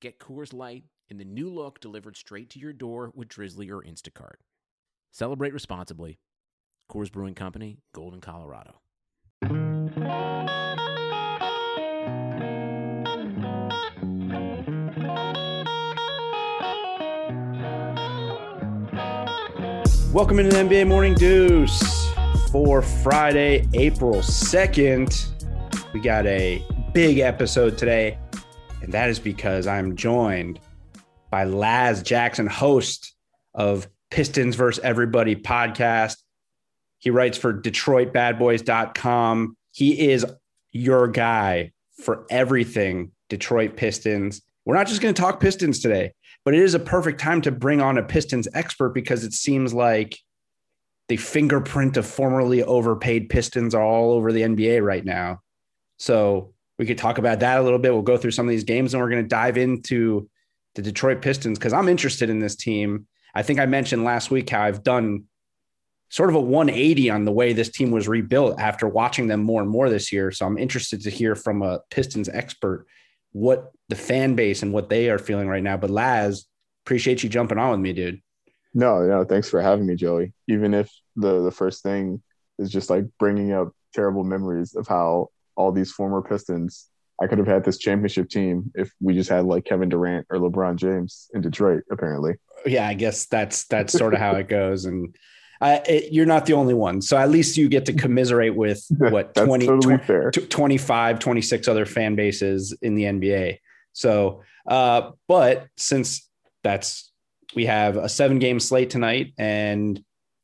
Get Coors Light in the new look delivered straight to your door with Drizly or Instacart. Celebrate responsibly. Coors Brewing Company, Golden, Colorado. Welcome into the NBA Morning Deuce for Friday, April 2nd. We got a big episode today, and that is because I'm joined by Laz Jackson, host of Pistons versus Everybody podcast. He writes for DetroitBadBoys.com. He is your guy for everything Detroit Pistons. We're not just going to talk Pistons today, but it is a perfect time to bring on a Pistons expert because it seems like the fingerprint of formerly overpaid Pistons are all over the NBA right now. So we could talk about that a little bit. We'll go through some of these games and we're going to dive into the Detroit Pistons because I'm interested in this team. I think I mentioned last week how I've done sort of a 180 on the way this team was rebuilt after watching them more and more this year. So I'm interested to hear from a Pistons expert what the fan base and what they are feeling right now. But Laz, appreciate you jumping on with me, dude. No, no, thanks for having me, Joey. Even if the the first thing is just like bringing up terrible memories of how all these former Pistons I could have had this championship team if we just had like Kevin Durant or LeBron James in Detroit. Apparently, yeah, I guess that's that's sort of how it goes, and uh, it, you're not the only one. So at least you get to commiserate with what 20, totally 20 25, 26 other fan bases in the NBA. So, uh, but since that's we have a seven game slate tonight, and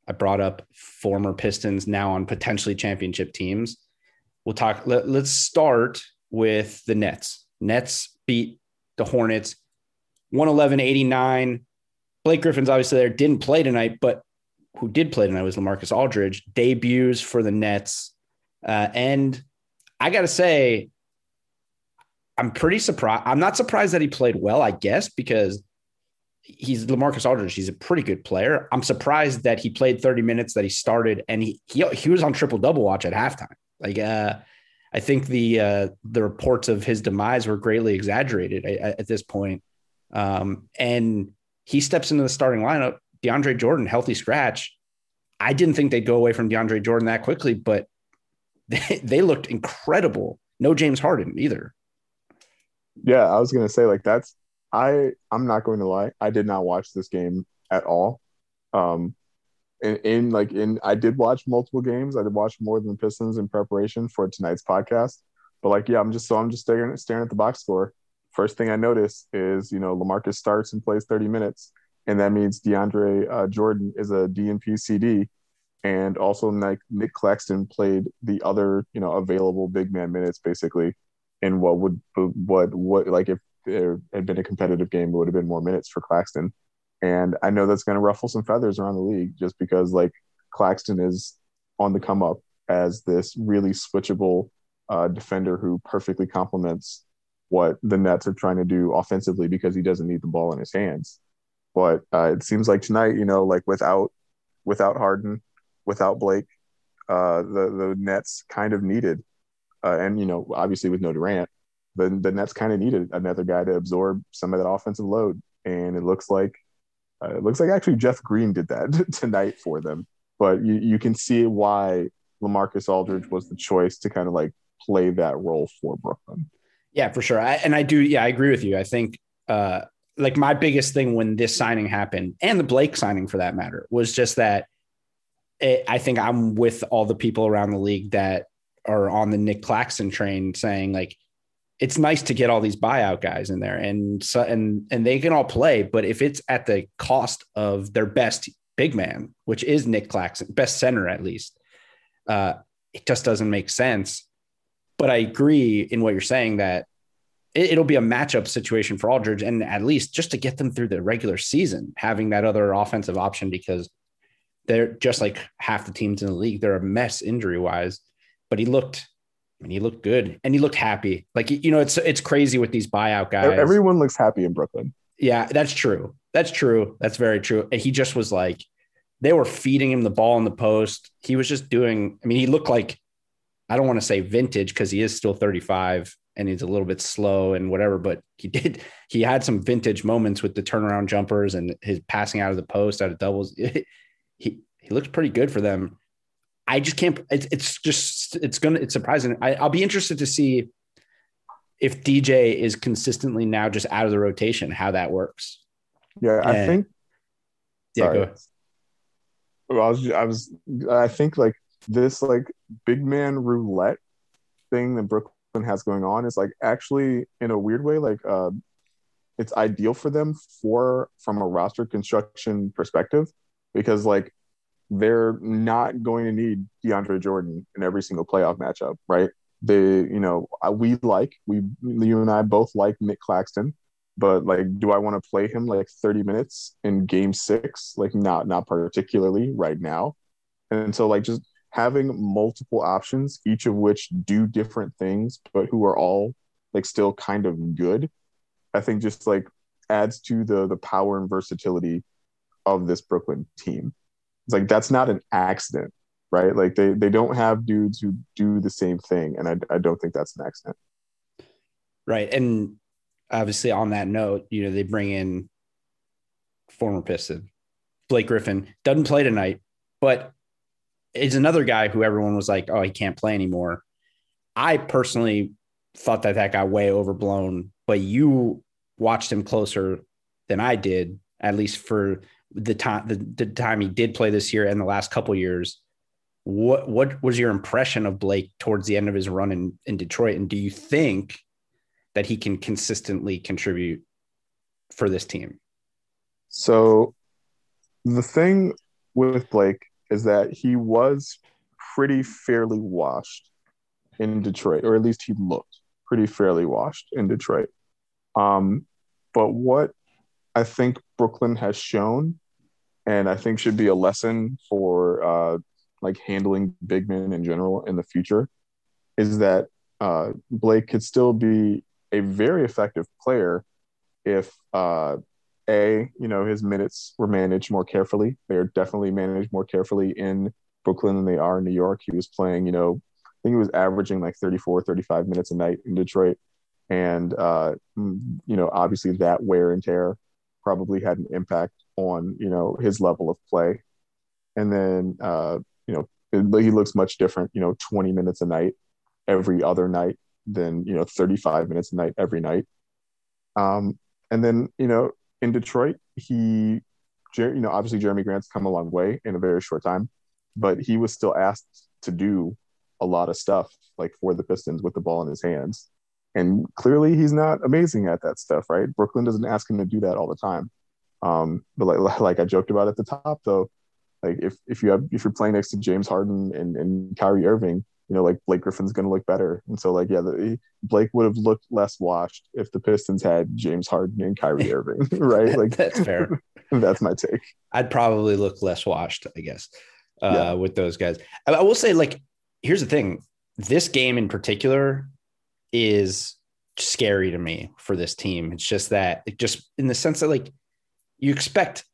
I brought up former Pistons now on potentially championship teams. We'll talk. Let, let's start with the Nets. Nets beat the Hornets 111 89. Blake Griffin's obviously there, didn't play tonight, but who did play tonight was LaMarcus Aldridge, debuts for the Nets. Uh, and I got to say, I'm pretty surprised. I'm not surprised that he played well, I guess, because he's LaMarcus Aldridge. He's a pretty good player. I'm surprised that he played 30 minutes, that he started, and he he, he was on triple double watch at halftime. Like, uh, I think the uh, the reports of his demise were greatly exaggerated at, at this point. Um, and he steps into the starting lineup. DeAndre Jordan, healthy scratch. I didn't think they'd go away from DeAndre Jordan that quickly, but they, they looked incredible. No James Harden either. Yeah, I was gonna say like that's I I'm not going to lie. I did not watch this game at all. Um, in, in like in I did watch multiple games. I did watch more than the Pistons in preparation for tonight's podcast. But like, yeah, I'm just so I'm just staring staring at the box score. First thing I notice is you know LaMarcus starts and plays 30 minutes, and that means DeAndre uh, Jordan is a DNP CD, and also Nick, Nick Claxton played the other you know available big man minutes basically, in what would what what like if there had been a competitive game, it would have been more minutes for Claxton. And I know that's going to ruffle some feathers around the league just because like Claxton is on the come up as this really switchable uh, defender who perfectly complements what the Nets are trying to do offensively because he doesn't need the ball in his hands. But uh, it seems like tonight, you know, like without without Harden, without Blake, uh, the the Nets kind of needed, uh, and you know, obviously with no Durant, the the Nets kind of needed another guy to absorb some of that offensive load. And it looks like uh, it looks like actually Jeff Green did that tonight for them. But you you can see why LaMarcus Aldridge was the choice to kind of like play that role for Brooklyn. Yeah, for sure. I, and I do. Yeah, I agree with you. I think uh, like my biggest thing when this signing happened and the Blake signing for that matter was just that it, I think I'm with all the people around the league that are on the Nick Claxton train saying like it's nice to get all these buyout guys in there and so and and they can all play but if it's at the cost of their best big man which is Nick Claxton best center at least uh it just doesn't make sense but I agree in what you're saying that it, will be a matchup situation for Aldridge, and at least just to get them through the regular season, having that other offensive option because they're just like half the teams in the league. They're a mess injury wise, but he looked. I mean, he looked good and he looked happy. Like you know, it's it's crazy with these buyout guys. Everyone looks happy in Brooklyn. Yeah, that's true. That's true. That's very true. And he just was like, they were feeding him the ball in the post. He was just doing. I mean, he looked like I don't want to say vintage because he is still 35 and he's a little bit slow and whatever, but he did, he had some vintage moments with the turnaround jumpers and his passing out of the post, out of doubles. he, he looks pretty good for them. I just can't, it's, it's just, it's to, it's surprising. I, I'll be interested to see if DJ is consistently now just out of the rotation, how that works. Yeah. I think, yeah, sorry. go well, I was, I was, I think like this like big man roulette thing that Brooklyn has going on is like actually in a weird way like uh, it's ideal for them for from a roster construction perspective because like they're not going to need DeAndre Jordan in every single playoff matchup, right? They, you know, we like we you and I both like Nick Claxton, but like, do I want to play him like 30 minutes in Game Six? Like, not not particularly right now. And so, like, just having multiple options, each of which do different things, but who are all like still kind of good, I think just like adds to the the power and versatility of this Brooklyn team. It's like that's not an accident, right? Like they they don't have dudes who do the same thing, and I I don't think that's an accident. Right, and obviously on that note, you know they bring in former Piston Blake Griffin doesn't play tonight, but is another guy who everyone was like, oh, he can't play anymore. I personally thought that that got way overblown, but you watched him closer than I did, at least for the time the, the time he did play this year and the last couple years. What what was your impression of Blake towards the end of his run in, in Detroit? And do you think that he can consistently contribute for this team? So the thing with Blake is that he was pretty fairly washed in Detroit, or at least he looked pretty fairly washed in Detroit. Um, but what I think Brooklyn has shown, and I think should be a lesson for uh, like handling big men in general in the future, is that uh, Blake could still be a very effective player if uh, a you know his minutes were managed more carefully. They're definitely managed more carefully in brooklyn than they are in new york. He was playing you know i think he was averaging like 34 35 minutes a night in detroit. And uh, you know obviously that wear and tear probably had an impact on you know his level of play and then uh, you know he looks much different you know 20 minutes a night every other night than you know 35 minutes a night every night um, and then you know in Detroit, he, you know, obviously Jerami Grant's come a long way in a very short time, but he was still asked to do a lot of stuff like for the Pistons with the ball in his hands. And clearly he's not amazing at that stuff, right? Brooklyn doesn't ask him to do that all the time. Um, but like, like I joked about at the top though, like if, if you have, if you're playing next to James Harden and, and Kyrie Irving, you know, like Blake Griffin's going to look better. And so, like, yeah, the, Blake would have looked less washed if the Pistons had James Harden and Kyrie Irving, right? Like, that's fair. that's my take. I'd probably look less washed, I guess, uh, yeah. with those guys. I, I will say, like, here's the thing this game in particular is scary to me for this team. It's just that it just in the sense that like you expect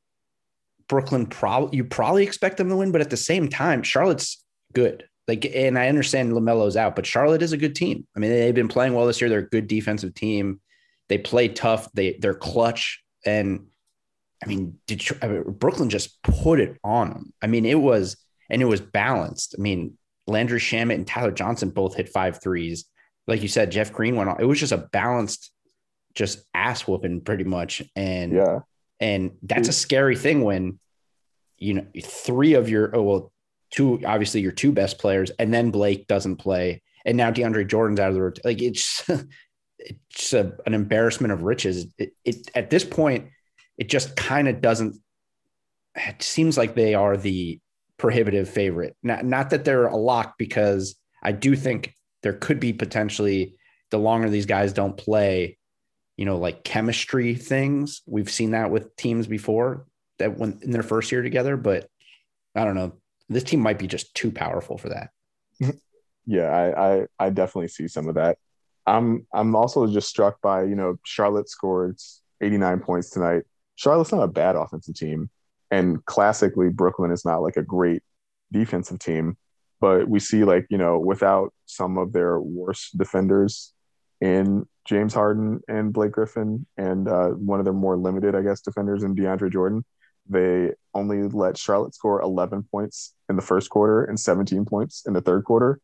Brooklyn probably you probably expect them to win, but at the same time, Charlotte's good. Like, and I understand LaMelo's out, but Charlotte is a good team. I mean, they've been playing well this year. They're a good defensive team. They play tough. They they're clutch. And I mean, Detroit, I mean, Brooklyn just put it on them. I mean, it was and it was balanced. I mean, Landry Shamet and Tyler Johnson both hit five threes. Like you said, Jeff Green went on. It was just a balanced, just ass whooping pretty much. And Yeah. And that's hmm. a scary thing when you know three of your oh well two obviously your two best players and then Blake doesn't play and now DeAndre Jordan's out of the rot- like it's it's a, an embarrassment of riches. It, it at this point it just kind of doesn't. It seems like they are the prohibitive favorite. Not not that they're a lock because I do think there could be potentially the longer these guys don't play, you know, like chemistry things. We've seen that with teams before that when in their first year together, but I don't know. This team might be just too powerful for that. Yeah, I, I I definitely see some of that. I'm I'm also just struck by, you know, Charlotte scored 89 points tonight. Charlotte's not a bad offensive team. And classically, Brooklyn is not like a great defensive team. But we see like, you know, without some of their worst defenders in James Harden and Blake Griffin, and uh, one of their more limited, I guess, defenders in DeAndre Jordan, they only let Charlotte score 11 points in the first quarter and 17 points in the third quarter.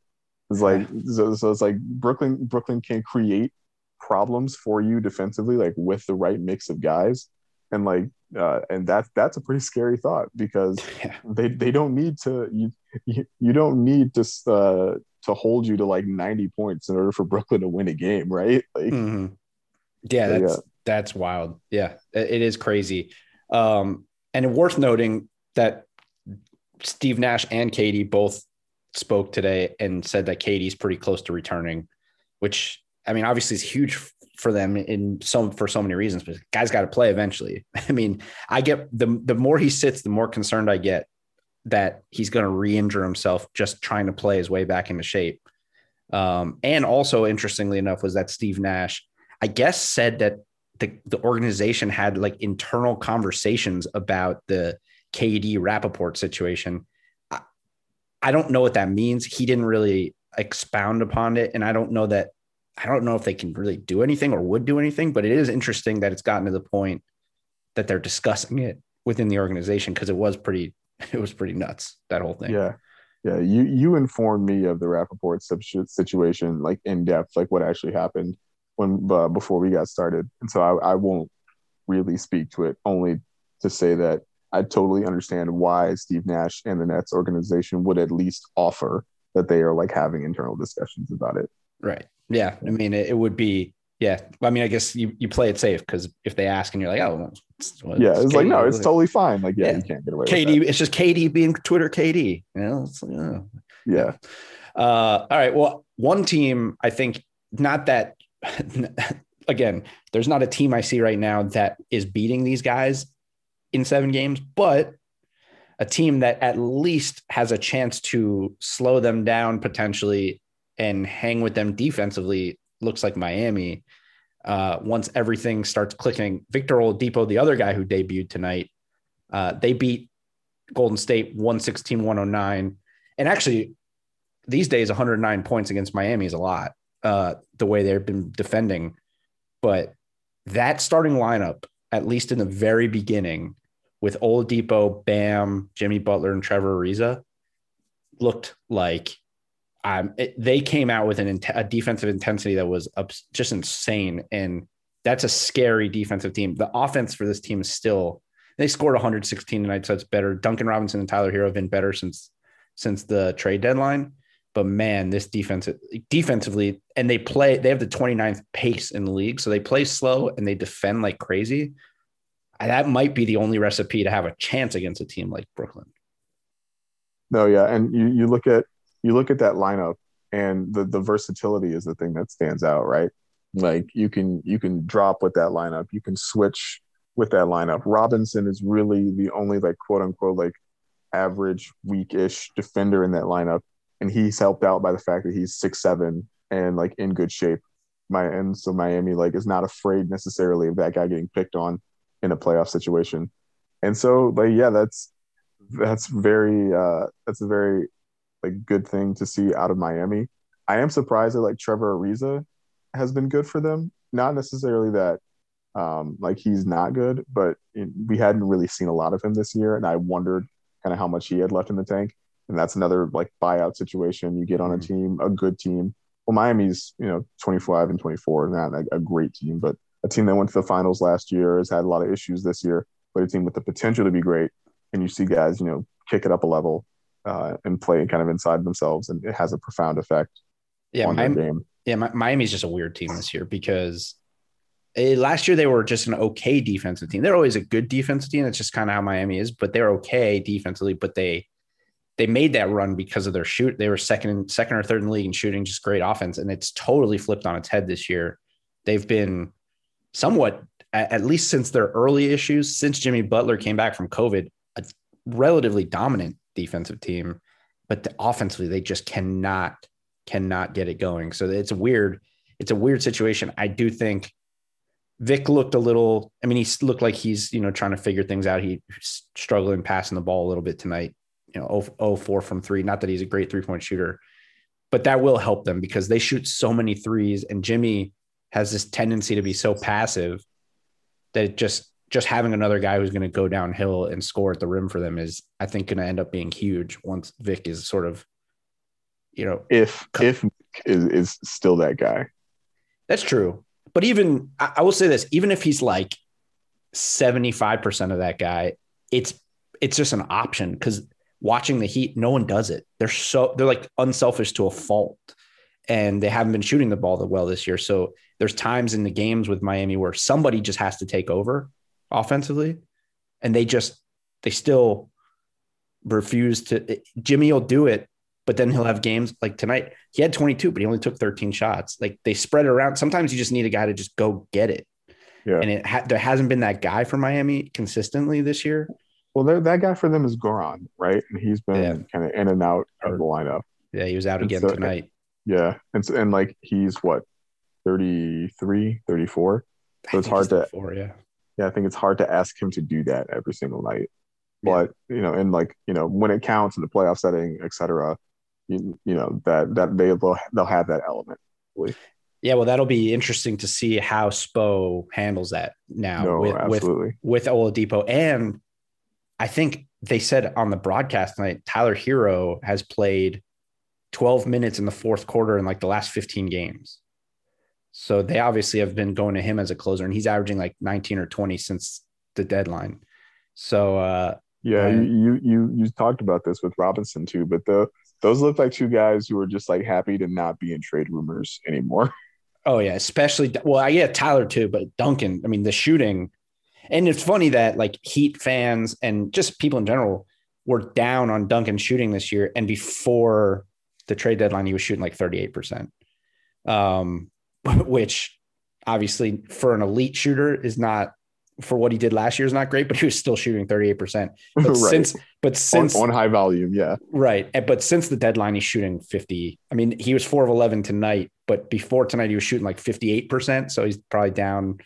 It's like so, so it's like Brooklyn Brooklyn can create problems for you defensively, like with the right mix of guys, and like uh, and that's that's a pretty scary thought because Yeah. they they don't need to you you, you don't need to uh, to hold you to like 90 points in order for Brooklyn to win a game, right? Like Mhm. Yeah, that's yeah. that's wild. Yeah, it it is crazy. Um, and worth noting that Steve Nash and KD both spoke today and said that KD's pretty close to returning, which I mean, obviously is huge for them in some for so many reasons. But guys got to play eventually. I mean, I get the the more he sits, the more concerned I get that he's going to re-injure himself just trying to play his way back into shape. Um, and also, interestingly enough, was that Steve Nash, I guess, said that the, the organization had like internal conversations about the KD Rapaport situation. I, I don't know what that means. He didn't really expound upon it. And I don't know that, I don't know if they can really do anything or would do anything, but it is interesting that it's gotten to the point that they're discussing it within the organization because it was pretty, it was pretty nuts, that whole thing. Yeah. Yeah. You you informed me of the Rapaport situ- situation like in depth, like what actually happened when uh, before we got started. And so I, I won't really speak to it, only to say that I totally understand why Steve Nash and the Nets organization would at least offer that they are like having internal discussions about it. Right. Yeah. I mean, it, it would be, yeah. I mean, I guess you, you play it safe because if they ask and you're like, oh, it's, well, Yeah, it's like no, it's totally fine. Like yeah, Yeah. you can't get away with KD. It's just KD being Twitter KD. You know, it's like, oh. Yeah, Uh, all right. Well, one team, I think, not that, again, there's not a team I see right now that is beating these guys in seven games, but a team that at least has a chance to slow them down potentially and hang with them defensively looks like Miami. Uh, once everything starts clicking, Victor Oladipo, the other guy who debuted tonight, uh, they beat Golden State 116 109. And actually, these days 109 points against Miami is a lot. Uh, the way they've been defending, but that starting lineup, at least in the very beginning, with Oladipo, Bam, Jimmy Butler, and Trevor Ariza, looked like um, it, they came out with an int- a defensive intensity that was ups, just insane, and that's a scary defensive team. The offense for this team is still they scored 116 tonight, so it's better. Duncan Robinson and Tyler Herro have been better since since the trade deadline. But man, this defense defensively, and they play, they have the 29th pace in the league. So they play slow and they defend like crazy. That might be the only recipe to have a chance against a team like Brooklyn. no, yeah, and you you look at you look at that lineup, and the the versatility is the thing that stands out, right? Like you can you can drop with that lineup, you can switch with that lineup. Robinson is really the only like quote unquote like average weak-ish defender in that lineup. and he's helped out by the fact that he's six seven and like in good shape. My and so Miami like is not afraid necessarily of that guy getting picked on in a playoff situation. And so like yeah, that's that's very uh that's a very like good thing to see out of Miami. I am surprised that like Trevor Ariza has been good for them. Not necessarily that um like he's not good, but we hadn't really seen a lot of him this year, and I wondered kind of how much he had left in the tank. And that's another like buyout situation. You get on a Mm-hmm. team, a good team. Well, Miami's you know 25 and 24, not a, a great team, but a team that went to the finals last year has had a lot of issues this year, but a team with the potential to be great. And you see guys, you know, kick it up a level uh, and play kind of inside themselves, and it has a profound effect Yeah, on their Miami, game. yeah, Mi- Miami's just a weird team this year because eh, last year they were just an okay defensive team. They're always a good defensive team. That's just kind of how Miami is, but they're okay defensively. But they they made that run because of their shoot. They were second, second or third in the league in shooting, just great offense, and it's totally flipped on its head this year. They've been somewhat, at, at least since their early issues, since Jimmy Butler came back from COVID, a relatively dominant defensive team, but the, offensively they just cannot cannot get it going. So it's weird, it's a weird situation. I do think Vic looked a little. I mean, he looked like he's you know trying to figure things out. He's struggling passing the ball a little bit tonight. You know, 0, 0 4 from three. Not that he's a great three point shooter, but that will help them because they shoot so many threes, and Jimmy has this tendency to be so passive that it just just having another guy who's going to go downhill and score at the rim for them is, I think, going to end up being huge once Vic is sort of, you know, If if is is still that guy, That's true. But even I I will say this, even if he's like 75% of that guy, it's it's just an option because watching the Heat, no one does it. They're so they're like unselfish to a fault. And they haven't been shooting the ball that well this year. So there's times in the games with Miami where somebody just has to take over offensively. And they just they still refuse to Jimmy will do it, but then he'll have games like tonight. He had 22, but he only took 13 shots. Like they spread it around. Sometimes you just need a guy to just go get it. Yeah. And it ha- there hasn't been that guy for Miami consistently this year. well, that guy for them is Goran, right? And he's been Yeah. kind of in and out of the lineup. Yeah, he was out And again so- tonight. Yeah, and so, and like he's what 33, 34. So it's hard to before, yeah. Yeah, I think it's hard to ask him to do that every single night. Yeah. But you know, and like you know, when it counts in the playoff setting, et cetera, you, you know that that they will they'll have that element. Yeah, well, that'll be interesting to see how Spo handles that now no, with, with absolutely. with Oladipo. And I think they said on the broadcast tonight, Tyler Herro has played 12 minutes in the fourth quarter in like the last 15 games. So they obviously have been going to him as a closer, and he's averaging like 19 or 20 since the deadline. So uh, yeah, and- you, you you talked about this with Robinson too, but the those look like two guys who are just like happy to not be in trade rumors anymore. Oh yeah, especially well, I get Tyler too, but Duncan. I mean, the shooting, and it's funny that like Heat fans and just people in general were down on Duncan shooting this year, and before the trade deadline, he was shooting like thirty eight percent, um, which obviously for an elite shooter is not for what he did last year is not great, but he was still shooting thirty eight percent. But right. since but on, since on high volume, yeah. Right. But since the deadline, he's shooting 50. I mean, he was four of 11 tonight, but before tonight, he was shooting like 58%. So he's probably down,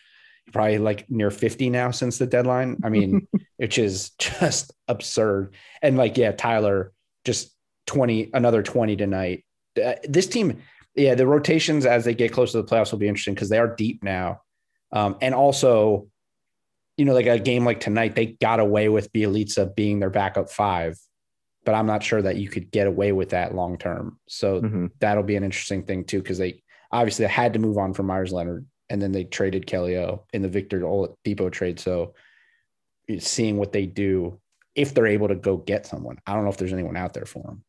probably like near 50 now since the deadline. I mean, which is just absurd. And like, yeah, Tyler just 20, another 20 tonight. Uh, this team, yeah, the rotations as they get close to the playoffs will be interesting because they are deep now. Um, and also, you know, like a game like tonight, they got away with Bjelica being their backup five but I'm not sure that you could get away with that long term. So Mhm. that'll be an interesting thing too, because they obviously had to move on from Meyers Leonard, and then they traded Kelly O in the Victor Depot trade. So seeing what they do if they're able to go get someone, I don't know if there's anyone out there for them.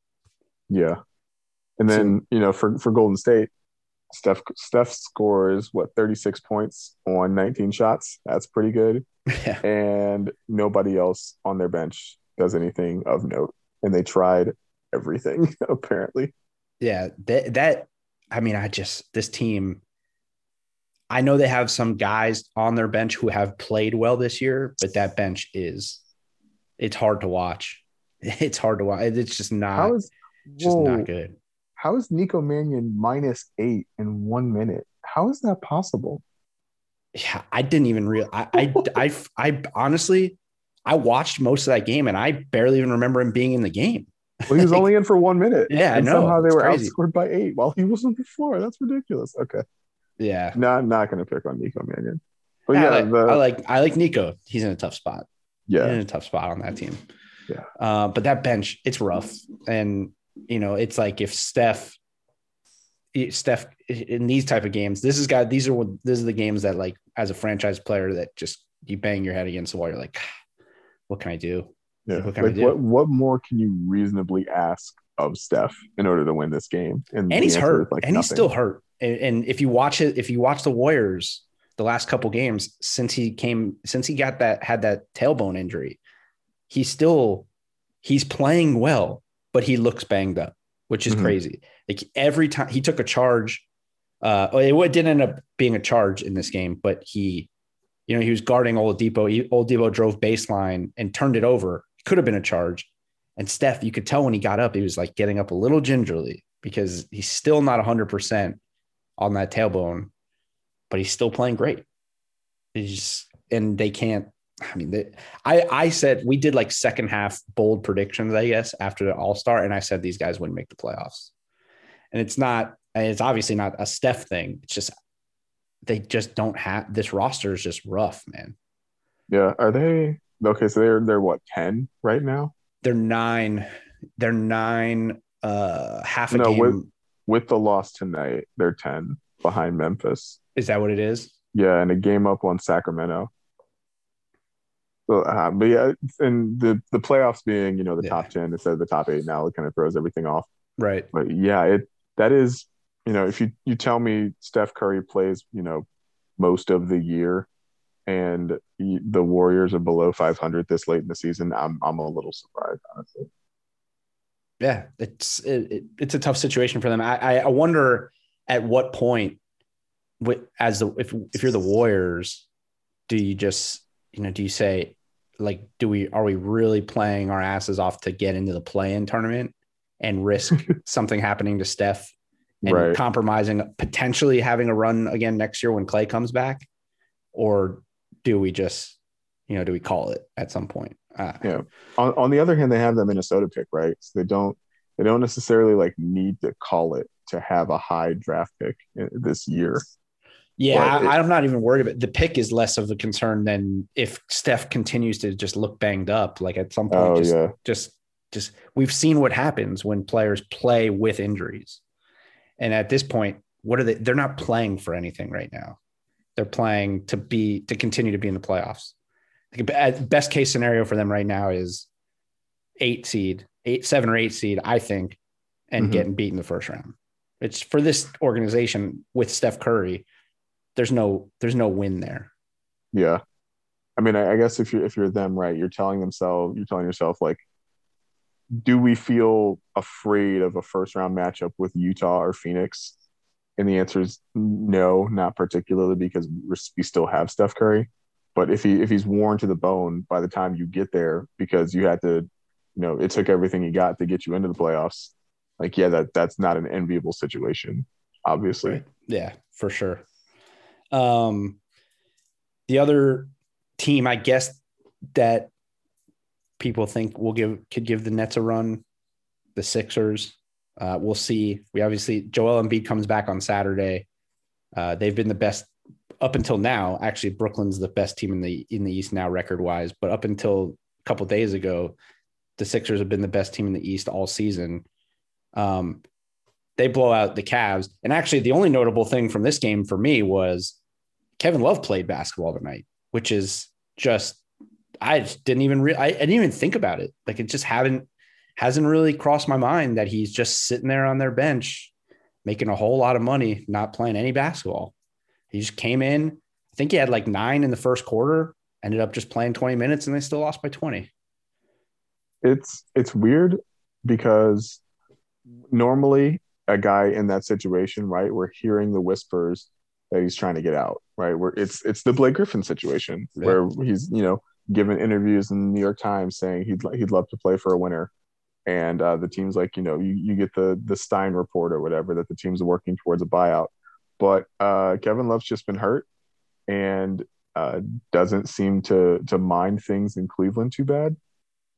Yeah. And then, you know, for, for Golden State, Steph Steph scores what 36 points on 19 shots. That's pretty good. yeah, And nobody else on their bench does anything of note. And they tried everything, apparently. yeah, that that I mean, I just this team. I know they have some guys on their bench who have played well this year, but that bench is it's hard to watch. It's hard to watch. It's just not. Is just not good. How is Nico Mannion minus eight in one minute? How is that possible? Yeah, I didn't even real. I, I, I, I honestly, I watched most of that game and I barely even remember him being in the game. Well, he was only in for one minute. Yeah, I and know. Somehow they were crazy. outscored by eight while he was on the floor. That's ridiculous. Okay, Yeah, No, I'm not gonna pick on Nico Mannion, but I yeah, like, the, I like, I like Nico. He's in a tough spot. yeah, in a tough spot on that team. Yeah. Uh, but that bench, it's rough. And, you know, it's like if Steph, Steph in these type of games, this is got, these are what, these are the games that like, as a franchise player that just, you bang your head against the wall. You're like, ah, what can I do? yeah. what can I Like, do? what what more can you reasonably ask of Steph in order to win this game? And the he's hurt like, and he's still hurt. And, and if you watch it, if you watch the Warriors, the last couple games since he came, since he got that, had that tailbone injury, he's still, he's playing well, but he looks banged up, which is Mhm. crazy. Like every time he took a charge, uh, it didn't end up being a charge in this game, but he, you know, he was guarding Oladipo. He, Oladipo drove baseline and turned it over. It Could have been a charge. And Steph, you could tell when he got up, he was like getting up a little gingerly because he's still not 100% on that tailbone, but he's still playing great. He's, and they can't, I mean, they, I, I said we did like second half bold predictions, I guess, after the All Star. And I said these guys wouldn't make the playoffs. And it's not, and it's obviously not a Steph thing. It's just, they just don't have this roster is just rough, man. Yeah, are they okay? So they're they're what ten right now They're nine, they're nine, uh, half a No, game. with- with the loss tonight. They're ten behind Memphis. is that what it is? Yeah, and a game up on Sacramento. Uh, but yeah, and the the playoffs being you know the Yeah. top ten instead of the top eight now it kind of throws everything off. Right. But yeah, it that is you know if you you tell me Steph Curry plays you know most of the year and the Warriors are below 500 this late in the season, I'm I'm a little surprised honestly. yeah, it's it, it- it's a tough situation for them. I I- wonder at what point, as the if if you're the Warriors, do you just you know do you say like do we are we really playing our asses off to get into the play-in tournament and risk something happening to Steph and Right. compromising potentially having a run again next year when Clay comes back, or do we just you know do we call it at some point? Uh, Yeah. On, on the other hand, they have the Minnesota pick, right? So they don't they don't necessarily like need to call it to have a high draft pick this year. Yeah, it- I, I'm not even worried about the pick is less of a concern than if Steph continues to just look banged up. Like at some point, Oh just, yeah, just, just we've seen what happens when players play with injuries. And at this point, what are they? They're not playing for anything right now. They're playing to be to continue to be in the playoffs. Like, at best case scenario for them right now is eight seed, eight, seven or eight seed, I think, and Mhm. getting beat in the first round. It's for this organization with Steph Curry. There's no there's no win there. yeah. I mean, I, I guess if you're if you're them, right, you're telling themselves, you're telling yourself like, do we feel afraid of a first round matchup with Utah or Phoenix? And the answer is no, not particularly because we're, we still have Steph Curry. But if he if he's worn to the bone by the time you get there, because you had to, you know, it took everything you got to get you into the playoffs. Like, yeah, that that's not an enviable situation, obviously. Yeah, for sure. Um, the other team, I guess, that people think will give could give the Nets a run, the Sixers. Uh, we'll see. We obviously Joel Embiid comes back on Saturday. Uh, they've been the best up until now. Actually, Brooklyn's the best team in the in the East now, record wise. But up until a couple days ago, the Sixers have been the best team in the East all season. Um, they blow out the Cavs. And actually, the only notable thing from this game for me was Kevin Love played basketball tonight, which is just I just didn't even re- I, I didn't even think about it. Like it just hadn't hasn't really crossed my mind that he's just sitting there on their bench making a whole lot of money, not playing any basketball. He just came in. I think he had like nine in the first quarter. Ended up just playing 20 minutes, and they still lost by 20. it's it's weird because normally a guy in that situation, right, we're hearing the whispers that he's trying to get out, right? Where it's it's the Blake Griffin situation Yeah. where he's you know given interviews in the New York Times saying he'd he'd love to play for a winner, and uh, the team's like, you know, you, you get the the Stein report or whatever that the team's working towards a buyout. But uh, Kevin Love's just been hurt and uh, doesn't seem to to mind things in Cleveland too bad,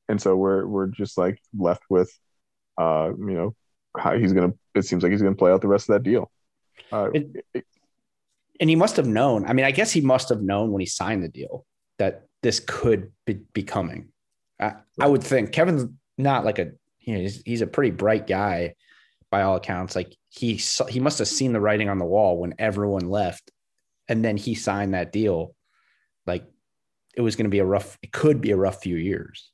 and so we're we're just like left with, uh, you know, how he's gonna. It seems like he's gonna play out the rest of that deal. Uh, it, it, and he must have known. I mean, I guess he must have known when he signed the deal that this could be, be coming. I, I would think Kevin's not like a you know he's, he's a pretty bright guy by all accounts. Like he he must have seen the writing on the wall when everyone left, and then he signed that deal. Like it was going to be a rough. It could be a rough few years.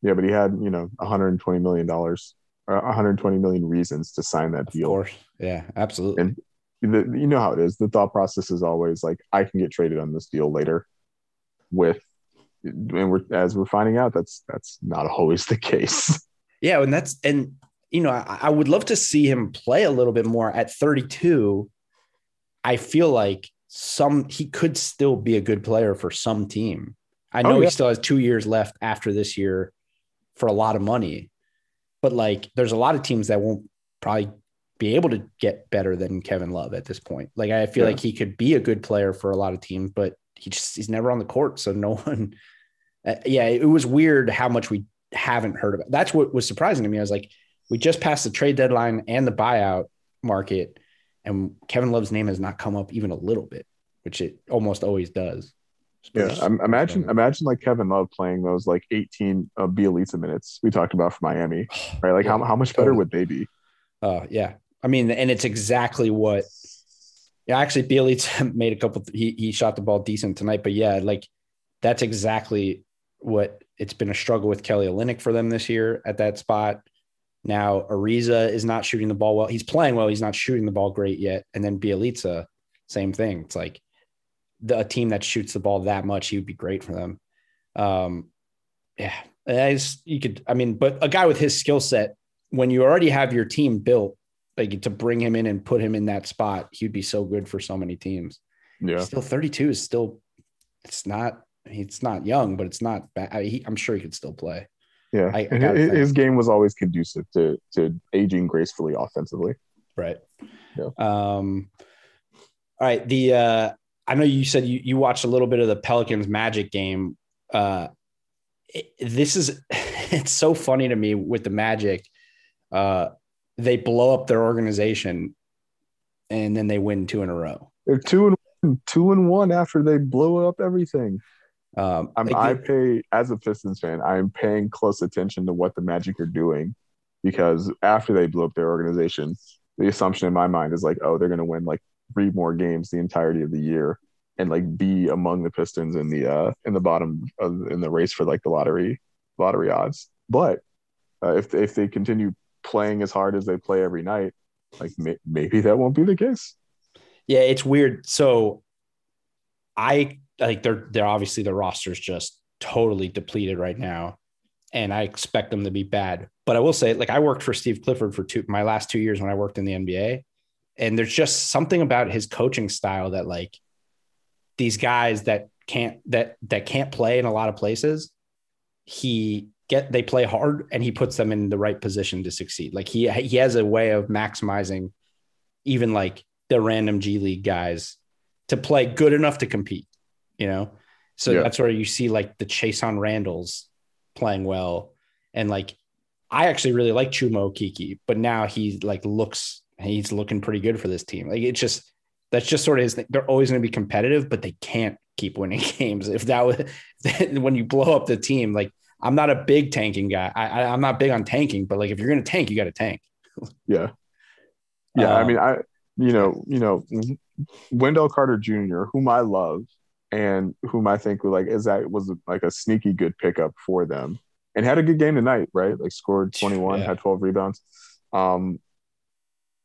Yeah, but he had you know 120 million dollars or 120 million reasons to sign that deal. Of course. Yeah, absolutely. And the, you know how it is. The thought process is always like, I can get traded on this deal later. With and we're as we're finding out, that's that's not always the case. Yeah, and that's and you know, I, I would love to see him play a little bit more at 32. I feel like some he could still be a good player for some team. I oh, know oh, yeah. he still has two years left after this year for a lot of money, but like there's a lot of teams that won't probably be able to get better than Kevin Love at this point. Like I feel yeah. like he could be a good player for a lot of teams, but he just he's never on the court, so no one. Uh, yeah, it was weird how much we haven't heard about. That's what was surprising to me. I was like, we just passed the trade deadline and the buyout market, and Kevin Love's name has not come up even a little bit, which it almost always does. Yeah, imagine imagine like Kevin Love playing those like 18 uh, Bjelica minutes we talked about for Miami, right? Like yeah, how, how much better totally. would they be? Uh, yeah, I mean, and it's exactly what. Yeah, actually, Bjelica made a couple. He he shot the ball decent tonight, but yeah, like that's exactly what it's been a struggle with Kelly Olynyk for them this year at that spot. Now Ariza is not shooting the ball well. He's playing well. He's not shooting the ball great yet. And then Bjelica, same thing. It's like the, a team that shoots the ball that much, he would be great for them. Um, yeah, as you could. I mean, but a guy with his skill set, when you already have your team built, like to bring him in and put him in that spot, he'd be so good for so many teams. Yeah, still 32 is still. It's not. It's not young, but it's not bad. I, he, I'm sure he could still play. Yeah, I, I his, his game was always conducive to to aging gracefully offensively. Right. Yeah. Um. All right. The uh, I know you said you you watched a little bit of the Pelicans Magic game. Uh, it, this is it's so funny to me with the Magic. Uh, they blow up their organization, and then they win two in a row. They're two and one, two and one after they blow up everything. Um, i pay as a Pistons fan. I'm paying close attention to what the Magic are doing because after they blew up their organization, the assumption in my mind is like, oh, they're going to win like three more games the entirety of the year and like be among the Pistons in the uh in the bottom of in the race for like the lottery lottery odds. But uh, if if they continue playing as hard as they play every night, like may- maybe that won't be the case. Yeah, it's weird. So I like they're they're obviously the roster's just totally depleted right now, and I expect them to be bad. But I will say, like I worked for Steve Clifford for two my last two years when I worked in the NBA, and there's just something about his coaching style that like these guys that can't that that can't play in a lot of places, he get they play hard and he puts them in the right position to succeed. Like he he has a way of maximizing even like the random G League guys to play good enough to compete you know? So yeah. that's where you see like the Chasson Randle's playing well. And like, I actually really like Chuma Okeke, but now he like looks, he's looking pretty good for this team. Like it's just, that's just sort of his thing. They're always going to be competitive, but they can't keep winning games. If that was when you blow up the team, like I'm not a big tanking guy. I, I am not big on tanking, but like if you're going to tank, you got to tank. yeah. Yeah. I mean, I, you know, you know, Wendell Carter Jr., whom I love, and whom I think like is that was like a sneaky good pickup for them and had a good game tonight, right? Like scored 21, yeah. had 12 rebounds. Um,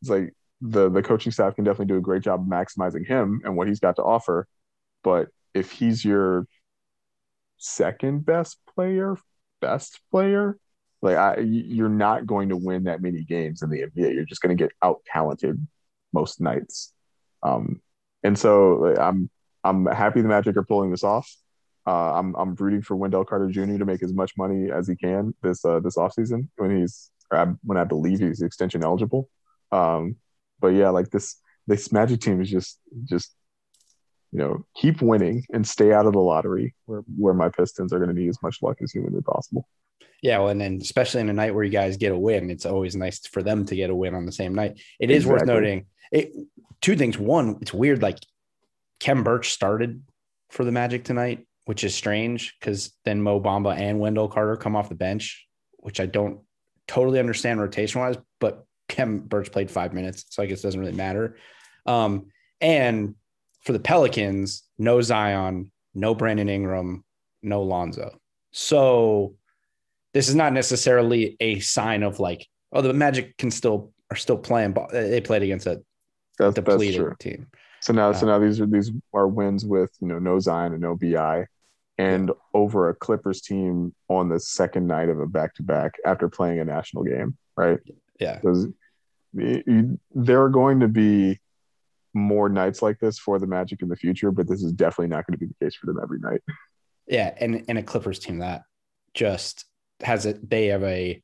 it's like the the coaching staff can definitely do a great job maximizing him and what he's got to offer. But if he's your second best player, best player, like I, you're not going to win that many games in the NBA. You're just going to get out talented most nights. Um, and so like, I'm I'm happy the Magic are pulling this off. Uh, I'm I'm rooting for Wendell Carter Jr. to make as much money as he can this uh, this offseason when he's when I believe he's extension eligible. Um, but yeah, like this this Magic team is just just you know keep winning and stay out of the lottery where where my Pistons are going to need as much luck as humanly possible. Yeah, well, and then especially in a night where you guys get a win, it's always nice for them to get a win on the same night. It is exactly. worth noting. It, two things. One, it's weird. Like Kem Birch started for the Magic tonight, which is strange because then Mo Bamba and Wendell Carter come off the bench, which I don't totally understand rotation wise, but Kem Birch played five minutes, so I guess it doesn't really matter. Um, and for the Pelicans, no Zion, no Brandon Ingram, no Lonzo. So this is not necessarily a sign of like, oh, the Magic can still are still playing. But they played against a that's, depleted that's team. So now, so now these are these are wins with you know no Zion and no Bi, and over a Clippers team on the second night of a back to back after playing a national game, right? Yeah, because there are going to be more nights like this for the Magic in the future, but this is definitely not going to be the case for them every night. Yeah, and and a Clippers team that just has it. They have a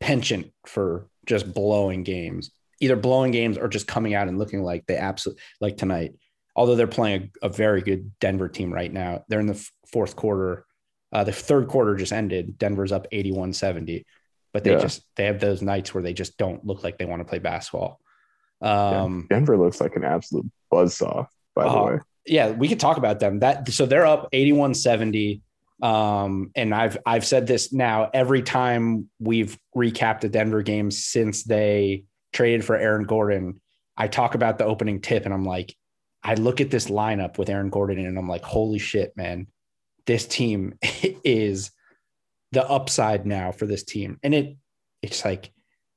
penchant for just blowing games, either blowing games or just coming out and looking like they absolutely like tonight. Although they're playing a, a, very good Denver team right now, they're in the f- fourth quarter. Uh, the third quarter just ended. Denver's up 81 70, but they yeah. just they have those nights where they just don't look like they want to play basketball. Um, yeah. Denver looks like an absolute buzzsaw, by uh, the way. Yeah, we could talk about them. That so they're up 81 70. Um, and I've I've said this now every time we've recapped a Denver game since they traded for Aaron Gordon. I talk about the opening tip, and I'm like, I look at this lineup with Aaron Gordon, and I'm like, holy shit, man, this team is the upside now for this team. And it it's like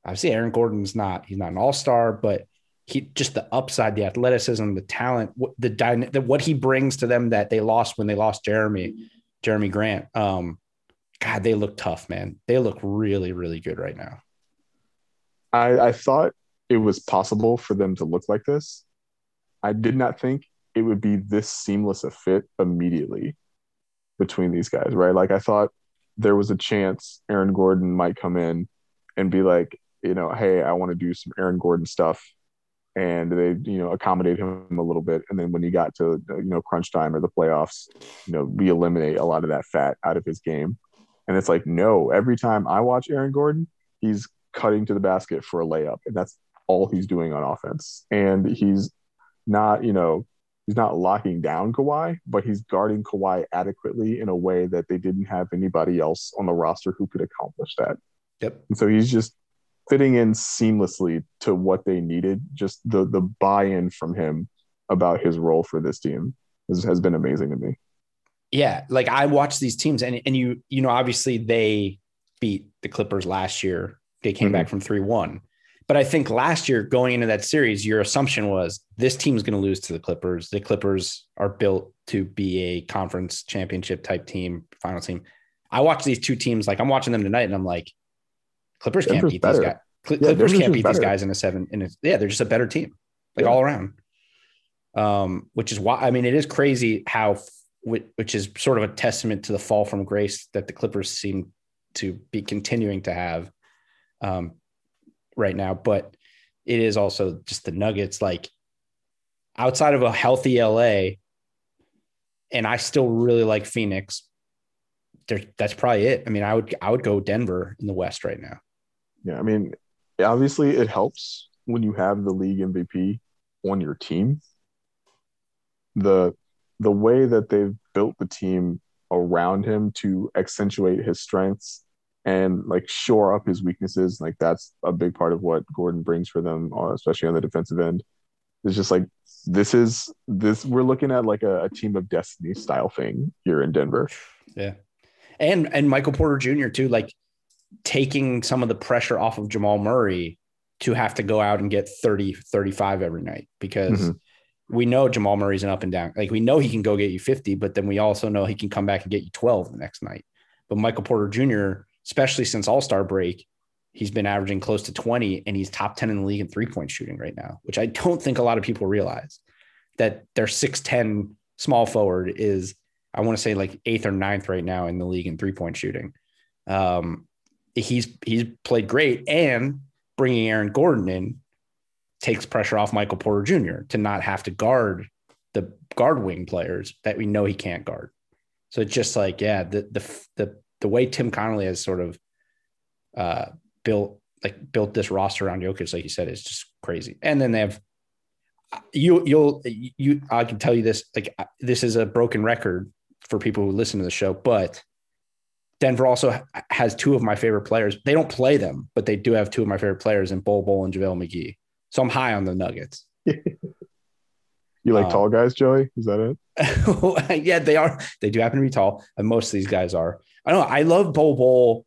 obviously Aaron Gordon's not he's not an all star, but he just the upside, the athleticism, the talent, the, the what he brings to them that they lost when they lost Jerami, Jerami Grant. Um, God, they look tough, man. They look really, really good right now. I, I thought it was possible for them to look like this. I did not think it would be this seamless a fit immediately between these guys, right? Like I thought there was a chance Aaron Gordon might come in and be like, you know, hey, I want to do some Aaron Gordon stuff and they you know accommodate him a little bit and then when you got to uh, you know crunch time or the playoffs you know we eliminate a lot of that fat out of his game and it's like no every time i watch aaron gordon he's cutting to the basket for a layup and that's all he's doing on offense and he's not you know he's not locking down Kawhi, but he's guarding Kawhi adequately in a way that they didn't have anybody else on the roster who could accomplish that. Yep. And so he's just fitting in seamlessly to what they needed. Just the the buy-in from him about his role for this team has, has been amazing to me. Yeah, like I watch these teams and and you you know obviously they beat the Clippers last year. They came mm-hmm. back from 3-1. But I think last year going into that series your assumption was this team's going to lose to the Clippers. The Clippers are built to be a conference championship type team, final team. I watch these two teams like I'm watching them tonight and I'm like Clippers can't beat better. these guys. Cl- yeah, Clippers can't beat better. these guys in a seven. In a, yeah, they're just a better team, like yeah. all around. Um, which is why I mean it is crazy how, which is sort of a testament to the fall from grace that the Clippers seem to be continuing to have, um, right now. But it is also just the Nuggets, like outside of a healthy LA, and I still really like Phoenix. There, that's probably it. I mean, I would I would go Denver in the West right now. Yeah, I mean, obviously it helps when you have the league MVP on your team. The the way that they've built the team around him to accentuate his strengths and like shore up his weaknesses, like that's a big part of what Gordon brings for them, uh, especially on the defensive end. It's just like this is this we're looking at like a, a team of destiny style thing here in Denver. Yeah. And and Michael Porter Jr. too, like taking some of the pressure off of Jamal Murray to have to go out and get 30, 35 every night because mm-hmm. we know Jamal Murray's an up and down. Like we know he can go get you 50, but then we also know he can come back and get you 12 the next night. But Michael Porter Jr., especially since All Star break, he's been averaging close to 20 and he's top 10 in the league in three point shooting right now, which I don't think a lot of people realize that their 6'10 small forward is I want to say like eighth or ninth right now in the league in three point shooting. Um, he's he's played great, and bringing Aaron Gordon in takes pressure off Michael Porter Jr. to not have to guard the guard wing players that we know he can't guard. So it's just like, yeah, the the the the way Tim Connolly has sort of uh, built like built this roster around Jokic, like you said, is just crazy. And then they have you you'll you I can tell you this like this is a broken record for people who listen to the show, but Denver also has two of my favorite players. They don't play them, but they do have two of my favorite players in Bol Bol and JaVale McGee. So I'm high on the Nuggets. you like um, tall guys, Joey? Is that it? yeah, they are. They do happen to be tall, and most of these guys are. I don't know. I love Bol Bol.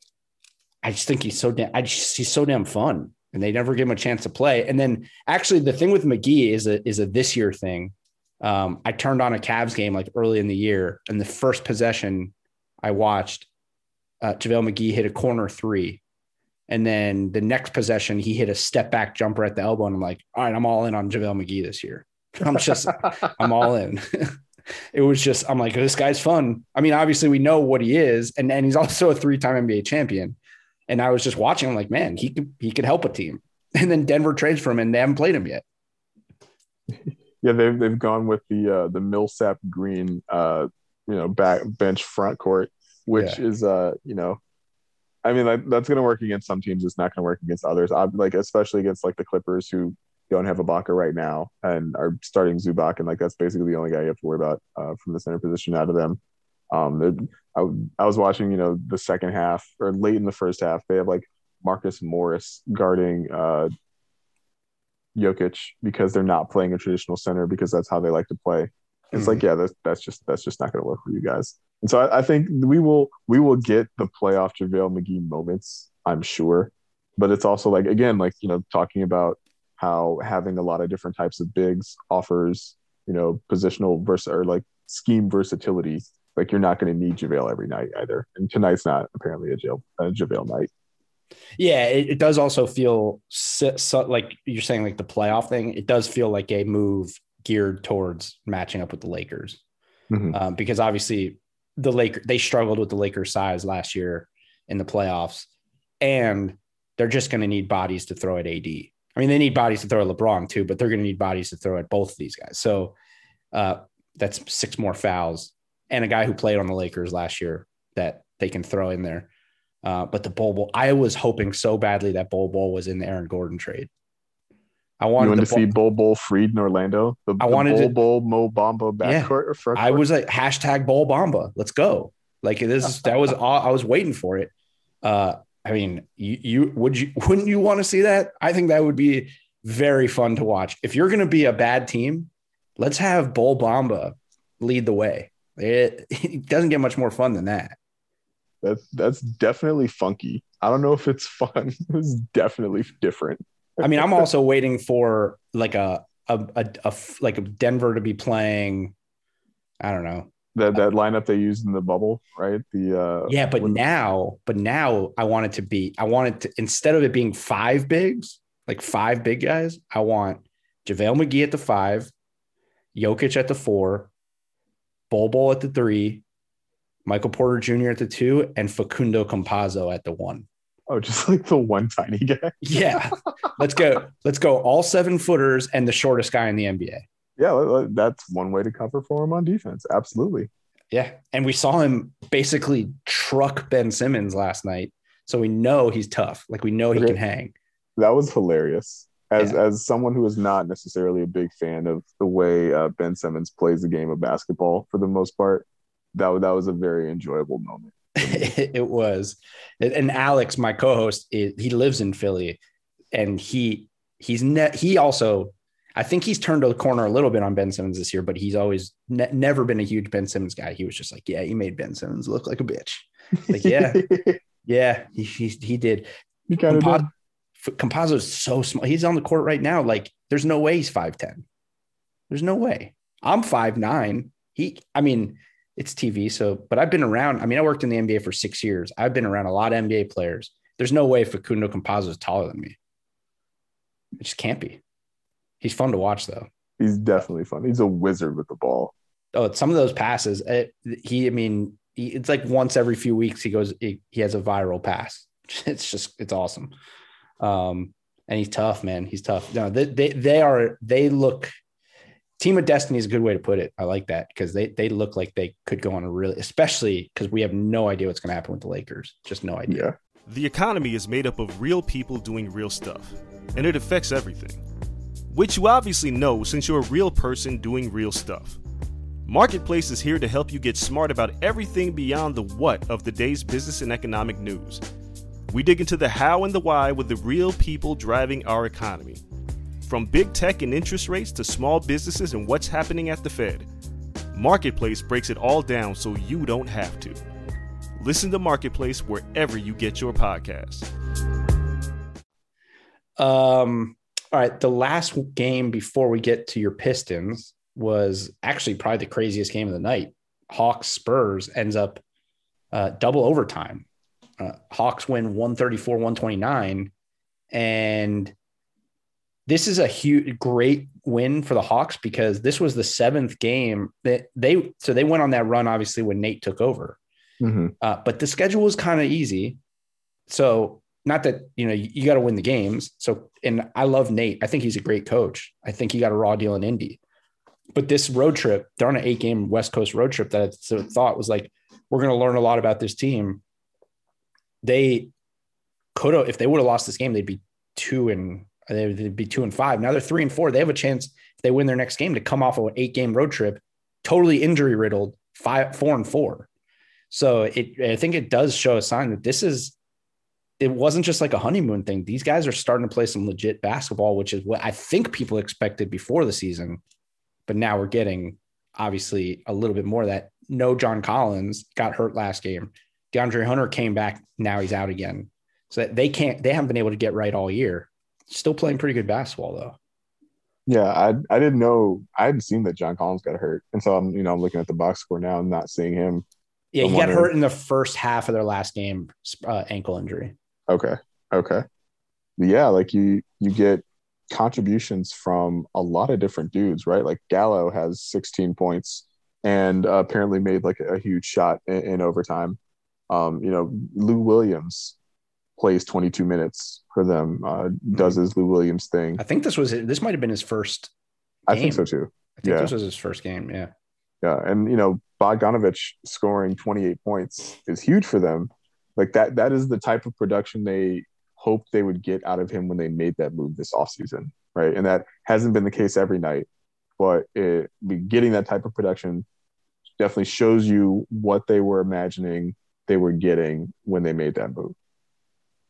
I just think he's so damn. I just he's so damn fun, and they never give him a chance to play. And then actually, the thing with McGee is a is a this year thing. Um, I turned on a Cavs game like early in the year, and the first possession I watched, uh, JaVale McGee hit a corner three, and then the next possession he hit a step back jumper at the elbow, and I'm like, all right, I'm all in on JaVale McGee this year. I'm just, I'm all in. it was just, I'm like, this guy's fun. I mean, obviously we know what he is, and and he's also a three time NBA champion. And I was just watching. I'm like, man, he could he could help a team. And then Denver trades for him, and they haven't played him yet. Yeah, they've they've gone with the uh, the Millsap Green, uh, you know, back bench front court, which yeah. is uh, you know, I mean, like, that's going to work against some teams. It's not going to work against others. I'm like, especially against like the Clippers, who don't have a Ibaka right now and are starting Zubac, and like that's basically the only guy you have to worry about uh, from the center position out of them. Um, I, I was watching, you know, the second half or late in the first half. They have like Marcus Morris guarding uh, Jokic because they're not playing a traditional center because that's how they like to play. It's mm-hmm. like, yeah, that's that's just that's just not going to work for you guys. And so I, I, think we will we will get the playoff JaVale McGee moments, I'm sure. But it's also like again, like you know, talking about how having a lot of different types of bigs offers, you know, positional versus or like scheme versatility like you're not going to need JaVale every night either. And tonight's not apparently a, jail, a JaVale night. Yeah, it, it does also feel so, so, like you're saying, like the playoff thing. It does feel like a move geared towards matching up with the Lakers, mm-hmm. um, because obviously the Laker they struggled with the Lakers size last year in the playoffs, and they're just going to need bodies to throw at AD. I mean, they need bodies to throw at LeBron too, but they're going to need bodies to throw at both of these guys. So uh, that's six more fouls and a guy who played on the Lakers last year that they can throw in there. Uh, but the Bol Bol, I was hoping so badly that Bol Bol was in the Aaron Gordon trade. I wanted, wanted to see Bol Bol freed in Orlando. The, I wanted Bol Bol Mo Bamba backcourt. Yeah, I was like hashtag Bol Bamba. Let's go. Like this, that was all I was waiting for it. Uh, I mean, you, you would you wouldn't you want to see that? I think that would be very fun to watch. If you're going to be a bad team, let's have Bol Bamba lead the way. It, it doesn't get much more fun than that. That's that's definitely funky. I don't know if it's fun. it's definitely different. I mean, I'm also waiting for like a a, a, a like a Denver to be playing. I don't know that that lineup they used in the bubble, right? The uh, yeah, but now, but now I want it to be. I want it to instead of it being five bigs, like five big guys. I want JaVale McGee at the five, Jokic at the four, Bol Bol at the three, Michael Porter Jr. at the two, and Facundo Campazzo at the one. Oh, just like the one tiny guy. yeah. Let's go. Let's go all seven footers and the shortest guy in the NBA. Yeah, that's one way to cover for him on defense. Absolutely. Yeah. And we saw him basically truck Ben Simmons last night. So we know he's tough. Like we know he okay. can hang. That was hilarious as yeah. as someone who is not necessarily a big fan of the way uh, Ben Simmons plays the game of basketball for the most part, that that was a very enjoyable moment. it was, and Alex, my co-host, he lives in Philly, and he he's ne- he also. I think he's turned the corner a little bit on Ben Simmons this year, but he's always ne- never been a huge Ben Simmons guy. He was just like, yeah, he made Ben Simmons look like a bitch. Like, yeah, yeah, he, he, he did. He kind of Campazzo is so small. He's on the court right now. Like, there's no way he's 5'10. There's no way. I'm 5'9. He, I mean, it's TV. So, but I've been around. I mean, I worked in the NBA for six years. I've been around a lot of NBA players. There's no way Facundo Campazzo is taller than me. It just can't be. He's fun to watch, though. He's definitely fun. He's a wizard with the ball. oh, some of those passes, it, he, I mean, he, it's like once every few weeks he goes, he, he has a viral pass. It's just, it's awesome. Um, and he's tough, man. He's tough. No, they, they, they are, they look, team of destiny is a good way to put it. I like that because they, they look like they could go on a really, especially because we have no idea what's going to happen with the Lakers. Just no idea. Yeah. The economy is made up of real people doing real stuff, and it affects everything. Which you obviously know since you're a real person doing real stuff. Marketplace is here to help you get smart about everything beyond the what of the day's business and economic news. We dig into the how and the why with the real people driving our economy. From big tech and interest rates to small businesses and what's happening at the Fed, Marketplace breaks it all down so you don't have to. Listen to Marketplace wherever you get your podcasts. Um, all right. The last game before we get to your Pistons was actually probably the craziest game of the night. Hawks Spurs ends up uh, double overtime. Uh, Hawks win 134 129. And this is a huge, great win for the Hawks because this was the seventh game that they, so they went on that run, obviously, when Nate took over. Mm-hmm. Uh, but the schedule was kind of easy. So not that you know you, you got to win the games. So and I love Nate. I think he's a great coach. I think he got a raw deal in Indy. But this road trip, they're on an eight game West Coast road trip that I thought was like, we're going to learn a lot about this team. They could have, if they would have lost this game, they'd be two and they'd be two and five. Now they're three and four. They have a chance if they win their next game to come off of an eight game road trip, totally injury riddled, five, four and four. So it, I think it does show a sign that this is, it wasn't just like a honeymoon thing. These guys are starting to play some legit basketball, which is what I think people expected before the season. But now we're getting obviously a little bit more of that. No, John Collins got hurt last game. DeAndre Hunter came back. Now he's out again. So they can't, they haven't been able to get right all year. Still playing pretty good basketball though. Yeah, I I didn't know I hadn't seen that John Collins got hurt, and so I'm you know I'm looking at the box score now and not seeing him. Yeah, I'm he got wondering- hurt in the first half of their last game, uh, ankle injury. Okay, okay, yeah, like you you get contributions from a lot of different dudes, right? Like Gallo has 16 points and uh, apparently made like a, huge shot in, in overtime. Um, you know, Lou Williams plays 22 minutes for them, uh, does his Lou Williams thing. I think this was this might have been his first. I think game. so too. I think Yeah. this was his first game. Yeah. Yeah, and you know, Bogdanovich scoring 28 points is huge for them. Like that that is the type of production they hoped they would get out of him when they made that move this offseason, right? And that hasn't been the case every night, but it, getting that type of production definitely shows you what they were imagining they were getting when they made that move.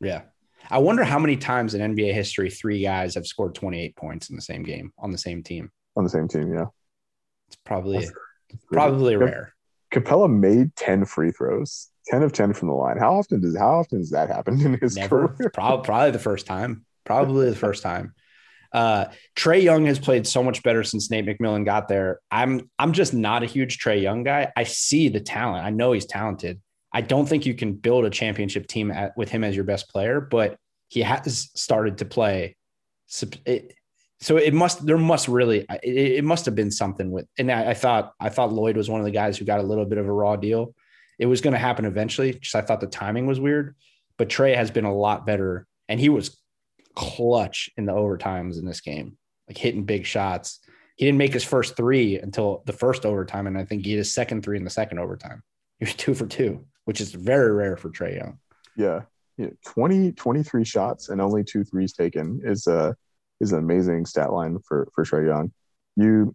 Yeah. I wonder how many times in NBA history three guys have scored 28 points in the same game on the same team. On the same team, yeah. It's probably That's- probably rare. Capela made 10 free throws, 10 of 10 from the line. How often does how often does that happen in his Never. career? Probably probably the first time. Probably the first time. Uh, Trae Young has played so much better since Nate McMillan got there. I'm I'm just not a huge Trae Young guy. I see the talent. I know he's talented. I don't think you can build a championship team at, with him as your best player, but he has started to play. So it, must there must really it, must have been something with. And I, thought I thought Lloyd was one of the guys who got a little bit of a raw deal. It was going to happen eventually. Just I thought the timing was weird, but Trae has been a lot better, and he was clutch in the overtimes in this game, like hitting big shots. He didn't make his first three until the first overtime, and I think he hit his second three in the second overtime. He was two for two, which is very rare for Trae Young. Yeah. yeah. 20, 23 shots and only two threes taken is a is an amazing stat line for for Trae Young. You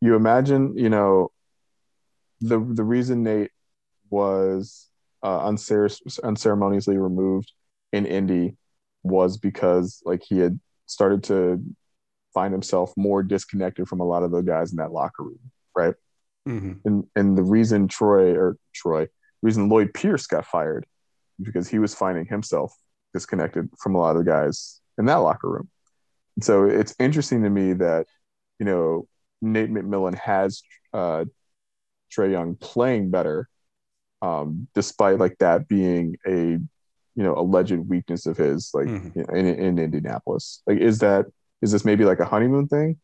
you imagine, you know, the the reason Nate was uh, uncere- unceremoniously removed in Indy was because like he had started to find himself more disconnected from a lot of the guys in that locker room, right? Mm-hmm. and and the reason Troy or Troy, reason Lloyd Pierce got fired because he was finding himself disconnected from a lot of the guys in that locker room. And so it's interesting to me that you know Nate McMillan has uh, Trae Young playing better, um, despite like that being a you know alleged weakness of his, like Mhm. you know, in in Indianapolis. Like, is that is this maybe like a honeymoon thing?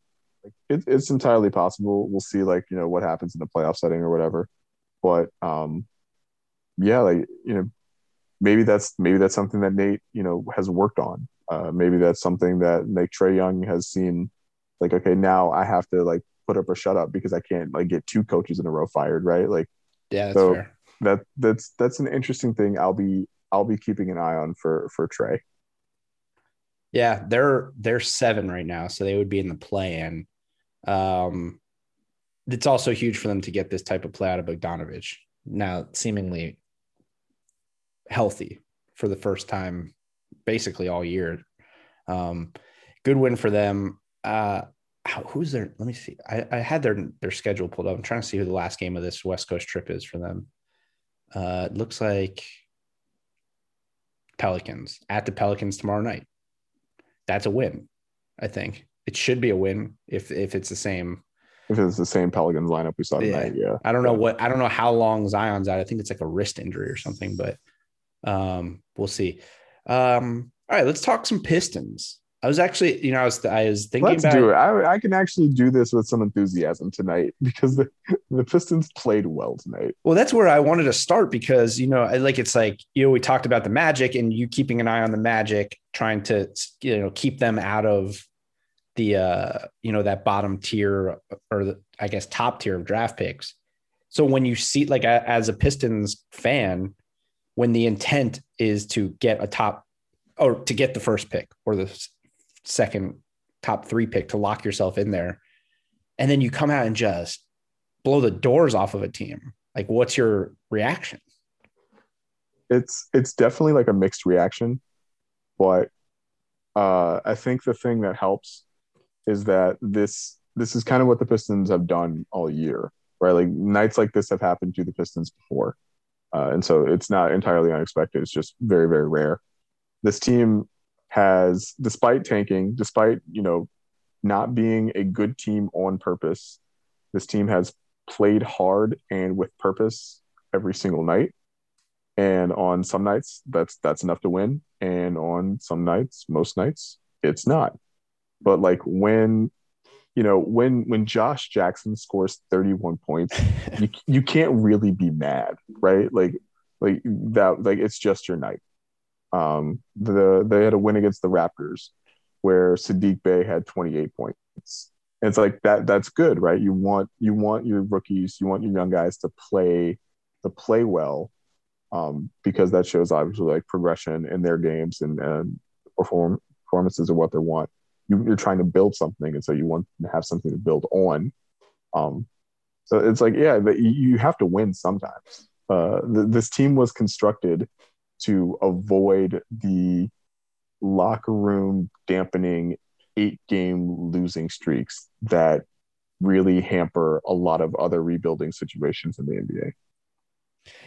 Like, it, it's entirely possible. We'll see, like you know, what happens in the playoff setting or whatever. But um, yeah, like you know, maybe that's maybe that's something that Nate you know has worked on. Uh, maybe that's something that like Trae Young has seen. Like, okay, now I have to like put up or shut up because I can't like get two coaches in a row fired, right? Like, Yeah, that's So- fair. that that's that's an interesting thing. I'll be I'll be keeping an eye on for for Trae. Yeah, they're they're seven right now, so they would be in the play-in. Um, it's also huge for them to get this type of play out of Bogdanovich now, seemingly healthy for the first time, basically all year. Um, good win for them. Uh, who's their? Let me see. I, I had their their schedule pulled up. I'm trying to see who the last game of this West Coast trip is for them. Uh, it looks like Pelicans at the Pelicans tomorrow night that's a win. I think it should be a win if if it's the same. If it's the same Pelicans lineup we saw Yeah. tonight, yeah. I don't know what I don't know how long Zion's out. I think it's like a wrist injury or something, but um, we'll see. Um, all right, let's talk some Pistons. I was actually, you know, I was I was thinking Let's about do it. I, I can actually do this with some enthusiasm tonight because the, the Pistons played well tonight. Well, that's where I wanted to start because you know, I like it's like you know, we talked about the Magic and you keeping an eye on the Magic, trying to you know keep them out of the uh you know that bottom tier or the, I guess top tier of draft picks. So when you see like as a Pistons fan, when the intent is to get a top or to get the first pick or the second top three pick to lock yourself in there, and then you come out and just blow the doors off of a team. Like what's your reaction? It's it's definitely like a mixed reaction, but uh, I think the thing that helps is that this this is kind of what the Pistons have done all year, right? Like nights like this have happened to the Pistons before, uh, and so it's not entirely unexpected. It's just very very rare. This team has, despite tanking, despite you know not being a good team on purpose, this team has played hard and with purpose every single night. And on some nights, that's that's enough to win. And on some nights, most nights, it's not. But like when, you know, when when Josh Jackson scores 31 points, you you can't really be mad, right? Like like that like it's just your night. Um the they had a win against the Raptors where Sadiq Bey had 28 points. And it's like that that's good, right? You want you want your rookies, you want your young guys to play to play well um, because that shows obviously like progression in their games and, and perform performances are what they want. You, you're trying to build something, and so you want to have something to build on. Um, so it's like, yeah, you have to win sometimes. Uh, th- this team was constructed to avoid the locker room dampening eight game losing streaks that really hamper a lot of other rebuilding situations in the NBA.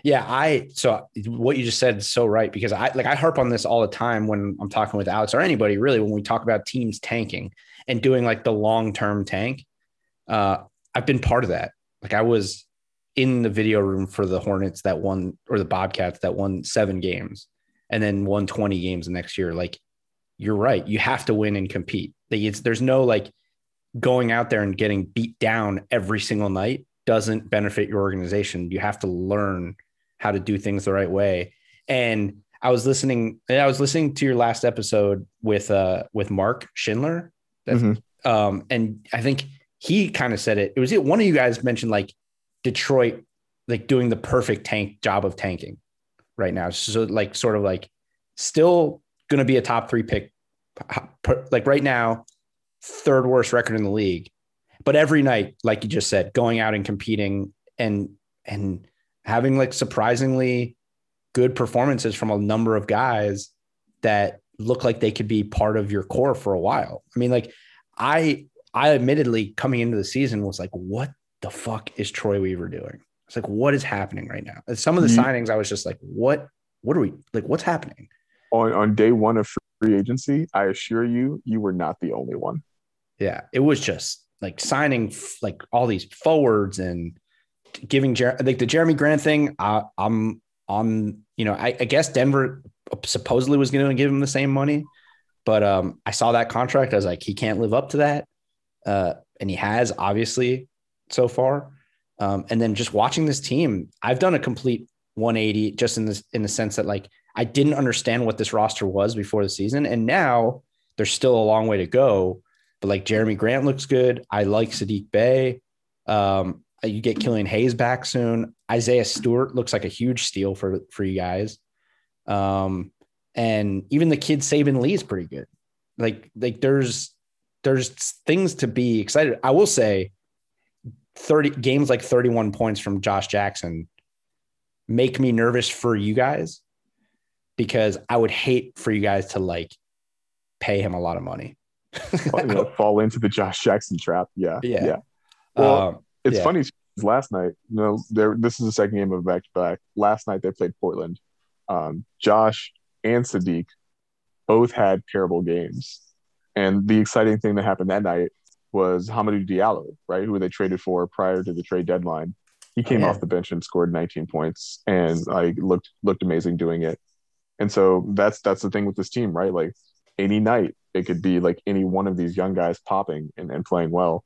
Yeah i so what you just said is so right because i like i harp on this all the time when i'm talking with alex or anybody really when we talk about teams tanking and doing like the long-term tank uh i've been part of that. Like i was in the video room for the hornets that won or the bobcats that won seven games and then won 20 games the next year. Like you're right. You have to win and compete. Like, there's no like going out there and getting beat down every single night doesn't benefit your organization. You have to learn how to do things the right way. And I was listening, I was listening to your last episode with uh with Mark Schindler. Mhm. um, and I think he kind of said it. It was it one of you guys mentioned like Detroit like doing the perfect tank job of tanking right now. So like sort of like still gonna be a top three pick like right now, third worst record in the league. But every night, like you just said, going out and competing and and having like surprisingly good performances from a number of guys that look like they could be part of your core for a while. I mean, like I I admittedly coming into the season was like, what the fuck is Troy Weaver doing? It's like, what is happening right now? And some of the You- signings, I was just like, what what are we like? What's happening? On on day one of free agency, I assure you, you were not the only one. Yeah, it was just like signing f- like all these forwards and giving Jer- like the Jerami Grant thing. I, I'm on, you know, I, I guess Denver supposedly was going to give him the same money, but um, I saw that contract. I was like, he can't live up to that. Uh, and he has obviously so far. Um, and then just watching this team, I've done a complete 180 just in this in the sense that like I didn't understand what this roster was before the season, and now there's still a long way to go. But like Jerami Grant looks good. I like Sadiq Bey. Um, you get Killian Hayes back soon. Isaiah Stewart looks like a huge steal for for you guys. Um, and even the kid Saben Lee is pretty good. Like like there's there's things to be excited. I will say 30 games like 31 points from Josh Jackson make me nervous for you guys because I would hate for you guys to like pay him a lot of money. fall into the Josh Jackson trap. Yeah. Yeah. Yeah. Well, Um, it's yeah. funny. Last night, you know, there. This is the second game of back to back. Last night they played Portland. Um, Josh and Sadiq both had terrible games, and the exciting thing that happened that night was Hamidou Diallo, right, who they traded for prior to the trade deadline. He came yeah. off the bench and scored 19 points, and like looked looked amazing doing it. And so that's that's the thing with this team, right? Like any night it could be like any one of these young guys popping and, and playing well.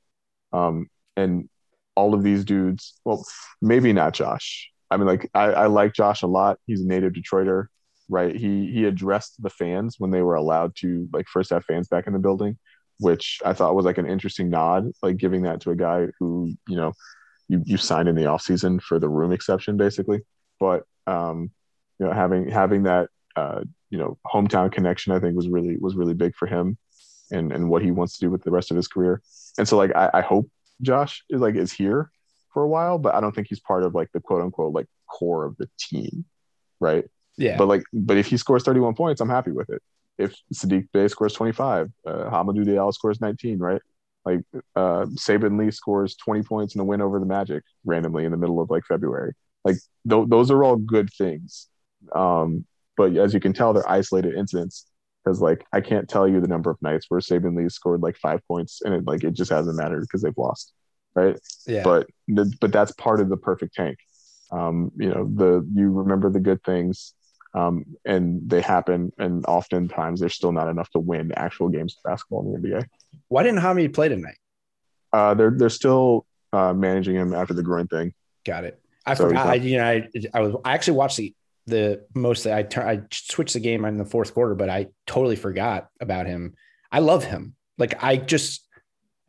Um, and all of these dudes, well, maybe not Josh. I mean, like I, I like Josh a lot. He's a native Detroiter, right? He he addressed the fans when they were allowed to like first have fans back in the building, which I thought was like an interesting nod, like giving that to a guy who, you know, you you signed in the offseason for the room exception, basically. But um, you know, having having that uh, you know, hometown connection, I think was really was really big for him and and what he wants to do with the rest of his career. And so like I, I hope Josh is like is here for a while, but I don't think he's part of like the quote unquote like core of the team. Right. yeah. But like but if he scores 31 points, I'm happy with it. If Sadiq Bey scores 25, uh Hamidou Diallo scores 19, right? Like uh Saben Lee scores 20 points in a win over the Magic randomly in the middle of like February. Like th- those are all good things. Um, but as you can tell, they're isolated incidents because like I can't tell you the number of nights where Saben Lee scored like five points and it like it just hasn't mattered because they've lost, right? yeah. But the, but that's part of the perfect tank. Um, you know the you remember the good things, um, and they happen, and oftentimes there's still not enough to win actual games of basketball in the NBA. Why didn't Hamid play tonight? Uh, they're they're still uh, managing him after the groin thing. Got it. I So forgot. I, you know, I, I was. I actually watched the the mostly. I turn. I switched the game in the fourth quarter, but I totally forgot about him. I love him. Like I just.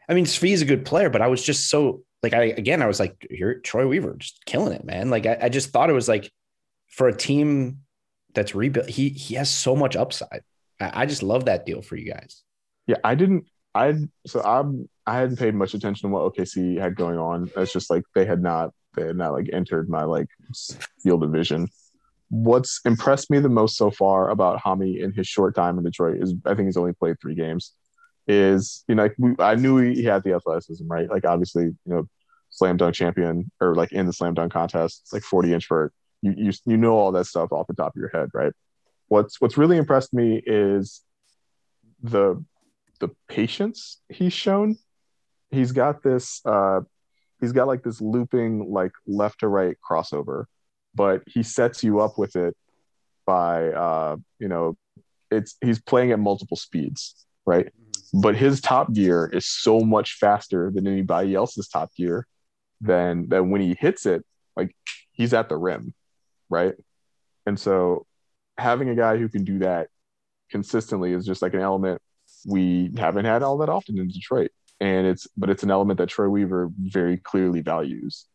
I mean, Svi's a good player, but I was just so like I again. I was like, you're Troy Weaver, just killing it, man. Like I, I just thought it was like for a team that's rebuilt. He he has so much upside. I, I just love that deal for you guys. Yeah, I didn't. I so I'm I hadn't paid much attention to what OKC had going on. It's just like they had not they had not like entered my like field of vision. What's impressed me the most so far about Hami in his short time in Detroit is I think he's only played three games. Is you know like we, I knew he, he had the athleticism right like obviously you know slam dunk champion or like in the slam dunk contest like 40 inch vert you, you you know all that stuff off the top of your head right what's what's really impressed me is the the patience he's shown. He's got this uh he's got like this looping like left to right crossover, but he sets you up with it by uh you know it's he's playing at multiple speeds, right? But his top gear is so much faster than anybody else's top gear than that when he hits it, like he's at the rim, right? And so having a guy who can do that consistently is just like an element we haven't had all that often in Detroit. And it's but it's an element that Troy Weaver very clearly values.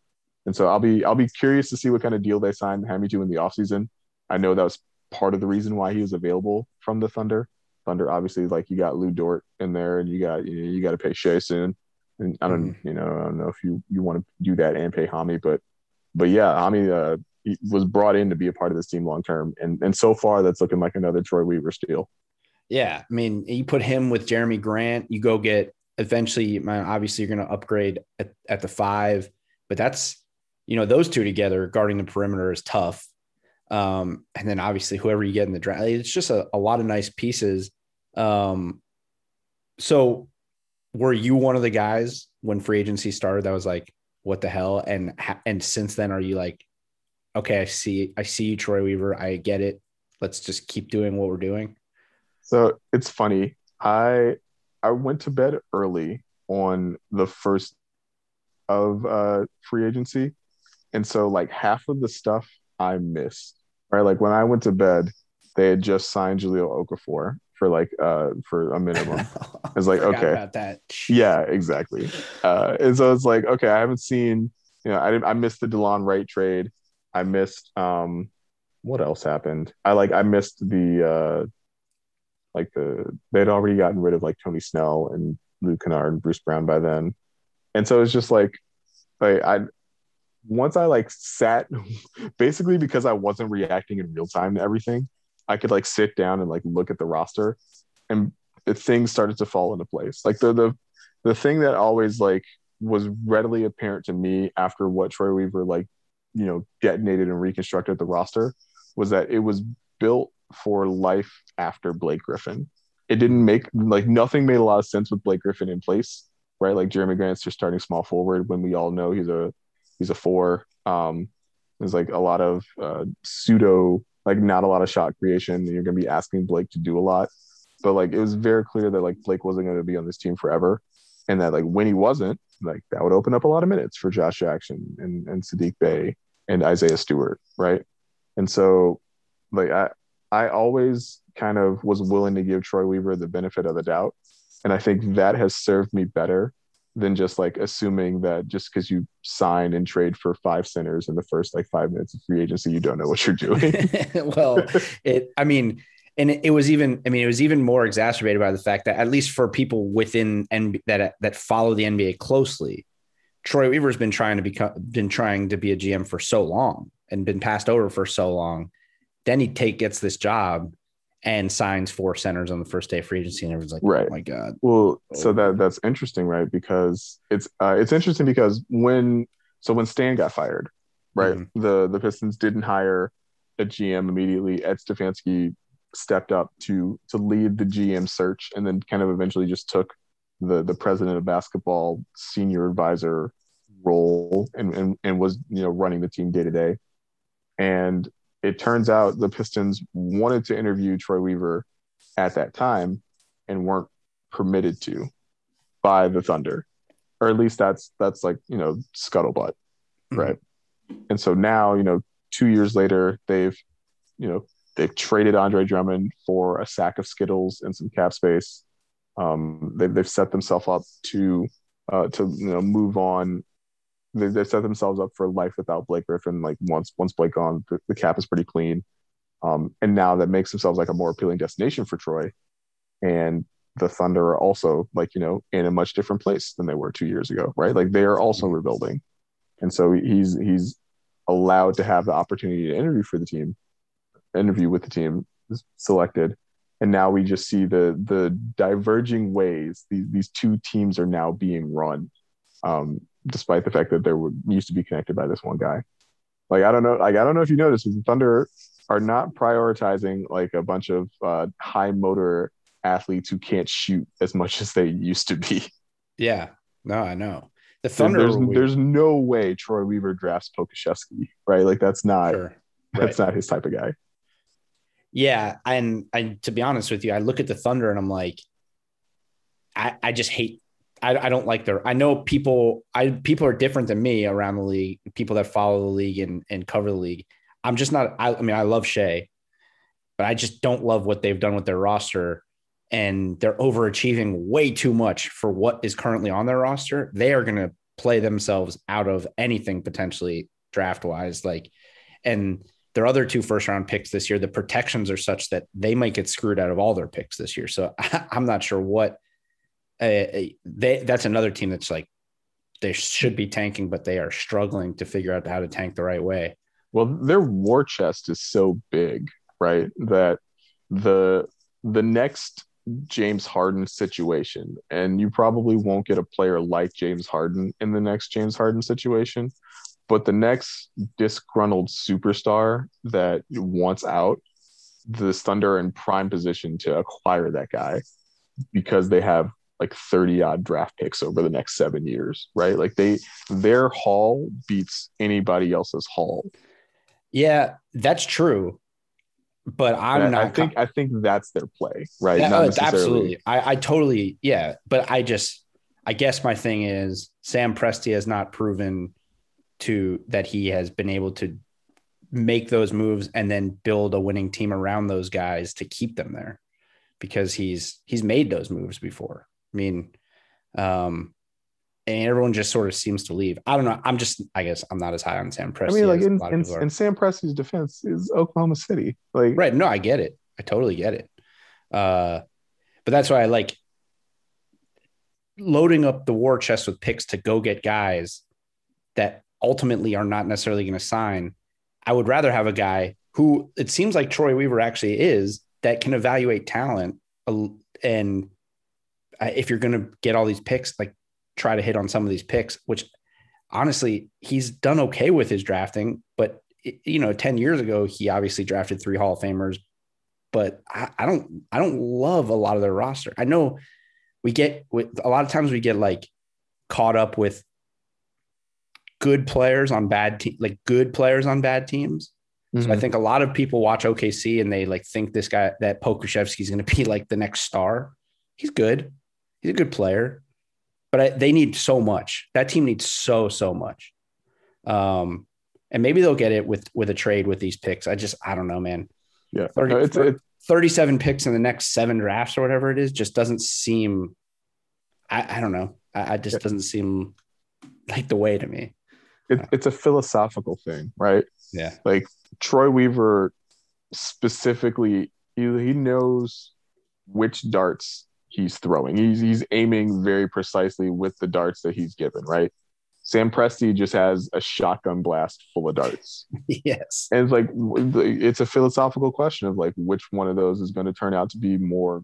And so I'll be I'll be curious to see what kind of deal they signed Hami to in the offseason. I know that was part of the reason why he was available from the Thunder. Thunder obviously like you got Lu Dort in there and you got you know you got to pay Shea soon. And I don't you know I don't know if you you want to do that and pay Hami, but but yeah, Hami uh, was brought in to be a part of this team long term, and and so far that's looking like another Troy Weaver steal. Yeah, I mean, you put him with Jerami Grant, you go get eventually. Obviously, you're going to upgrade at, at the five, but that's you know those two together guarding the perimeter is tough. Um, and then obviously whoever you get in the draft, it's just a, a lot of nice pieces. Um, so were you one of the guys when free agency started that was like, what the hell? And and since then, are you like, okay, I see, I see you, Troy Weaver, I get it. Let's just keep doing what we're doing. So it's funny. I I went to bed early on the first of uh, free agency, and so like half of the stuff I missed. Right, like when I went to bed, they had just signed Jahlil Okafor for like uh for a minimum. It's like okay, about that. yeah, exactly. Uh, and so it's like, okay, I haven't seen, you know, I didn't, I missed the Delon Wright trade. I missed, um, what else happened? I like, I missed the, uh, like the, they'd already gotten rid of like Tony Snell and Luke Kennard and Bruce Brown by then. And so it's just like, like I, once I like sat, basically because I wasn't reacting in real time to everything, I could like sit down and like look at the roster and things started to fall into place. Like the the the thing that always like was readily apparent to me after what Troy Weaver like you know detonated and reconstructed the roster was that it was built for life after Blake Griffin. It didn't make like nothing made a lot of sense with Blake Griffin in place, right? Like Jerami Grant's your starting small forward when we all know he's a he's a four. Um, there's like a lot of uh, pseudo like not a lot of shot creation. You're going to be asking Blake to do a lot but like it was very clear that like Blake wasn't going to be on this team forever, and that like when he wasn't, like that would open up a lot of minutes for Josh Jackson and and Sadiq Bey and Isaiah Stewart, right? And so, like I I always kind of was willing to give Troy Weaver the benefit of the doubt, and I think that has served me better than just like assuming that just because you sign and trade for five centers in the first like five minutes of free agency, you don't know what you're doing. well, it. I mean, and it, was even. I mean, it was even more exacerbated by the fact that at least for people within and that that follow the NBA closely, Troy Weaver's been trying to become been trying to be a GM for so long and been passed over for so long. Then he take gets this job and signs four centers on the first day of free agency, and everyone's like, Right. "Oh my god!" Well, so Oh. that that's interesting, right? Because it's uh, it's interesting because when so when Stan got fired, right, Mhm. the the Pistons didn't hire a GM immediately. Ed Stefanski stepped up to to lead the GM search, and then kind of eventually just took the the president of basketball senior advisor role and and, and was you know running the team day to day. And it turns out the Pistons wanted to interview Troy Weaver at that time and weren't permitted to by the Thunder, or at least that's that's like you know scuttlebutt, Mhm. right? And so now you know two years later they've you know they've traded Andre Drummond for a sack of Skittles and some cap space. Um, they've they've set themselves up to uh, to you know move on. They, they've set themselves up for life without Blake Griffin. Like once once Blake gone, the, the cap is pretty clean. Um, and now that makes themselves like a more appealing destination for Troy. And the Thunder are also like, you know, in a much different place than they were two years ago, right? Like they are also rebuilding. And so he's he's allowed to have the opportunity to interview for the team, interview with the team selected. And now we just see the the diverging ways these, these two teams are now being run, um, despite the fact that they were used to be connected by this one guy. Like I don't know, like I don't know if you noticed, but the Thunder are not prioritizing like a bunch of uh, high motor athletes who can't shoot as much as they used to be. Yeah, no, I know the Thunder. there's, there's no way Troy Weaver drafts Pokusevski, right? Like that's not Sure. that's not his type of guy. Yeah, and I to be honest with you, I look at the Thunder and I'm like, I, I just hate. I, I don't like their. I know people. I people are different than me around the league. People that follow the league and and cover the league. I'm just not. I, I mean, I love Shea, but I just don't love what they've done with their roster, and they're overachieving way too much for what is currently on their roster. They are going to play themselves out of anything potentially draft wise. Like, and their other two first round picks this year, the protections are such that they might get screwed out of all their picks this year. So I'm not sure what Uh, they. That's another team that's like they should be tanking, but they are struggling to figure out how to tank the right way. Well, their war chest is so big, right? That the the next James Harden situation, and you probably won't get a player like James Harden in the next James Harden situation, but the next disgruntled superstar that wants out, the Thunder are in prime position to acquire that guy because they have like 30 odd draft picks over the next seven years, right? Like they their haul beats anybody else's haul. Yeah, that's true. But I'm And not. I think I think that's their play, right? Not uh, absolutely. I, I totally, yeah. But I just, I guess my thing is Sam Presti has not proven to that he has been able to make those moves and then build a winning team around those guys to keep them there because he's he's made those moves before. I mean, um, and everyone just sort of seems to leave. I don't know. I'm just, I guess, I'm not as high on Sam Presti. I mean, like in, in, in, Sam Presti's defense is Oklahoma City. Like, right? No, I get it. I totally get it. Uh, but that's why I like loading up the war chest with picks to go get guys that ultimately are not necessarily going to sign. I would rather have a guy who it seems like Troy Weaver actually is that can evaluate talent and if you're going to get all these picks, like try to hit on some of these picks, which honestly, he's done okay with his drafting. But, you know, 10 years ago, he obviously drafted three Hall of Famers, but I, I don't, I don't love a lot of their roster. I know we get with a lot of times we get like caught up with good players on bad teams, like good players on bad teams. Mm-hmm. So I mm-hmm. think a lot of people watch OKC and they like think this guy that Pokusevski is going to be like the next star. He's good. He's a good player but I, they need so much. That team needs so so much. Um, and maybe they'll get it with with a trade with these picks. I just I don't know, man. Yeah, 30, it's, it's, 37 picks in the next seven drafts or whatever it is just doesn't seem. I, I don't know. I, I just doesn't seem like the way to me. It, it's a philosophical thing, right? Yeah. Like Troy Weaver specifically, he, he knows which darts he's throwing. He's he's aiming very precisely with the darts that he's given, right? Sam Presti just has a shotgun blast full of darts. yes. And it's like it's a philosophical question of like which one of those is going to turn out to be more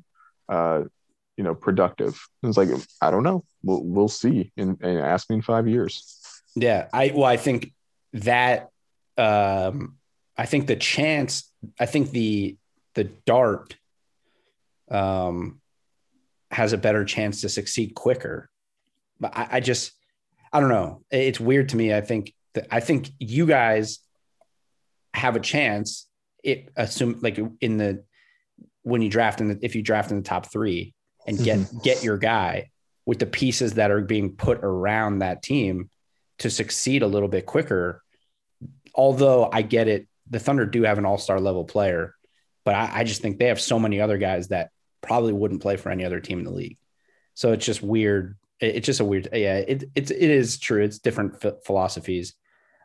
uh you know productive. And it's like I don't know. We'll we'll see in, in ask me in 5 years. Yeah, I well I think that um I think the chance I think the the dart um has a better chance to succeed quicker. But I, I just, I don't know. It's weird to me. I think that I think you guys have a chance. It assume like in the when you draft in the if you draft in the top three and get mm-hmm. get your guy with the pieces that are being put around that team to succeed a little bit quicker. Although I get it, the Thunder do have an all star level player, but I, I, just think they have so many other guys that probably wouldn't play for any other team in the league. So it's just weird. It's just a weird, yeah. It it's it is true. It's different philosophies.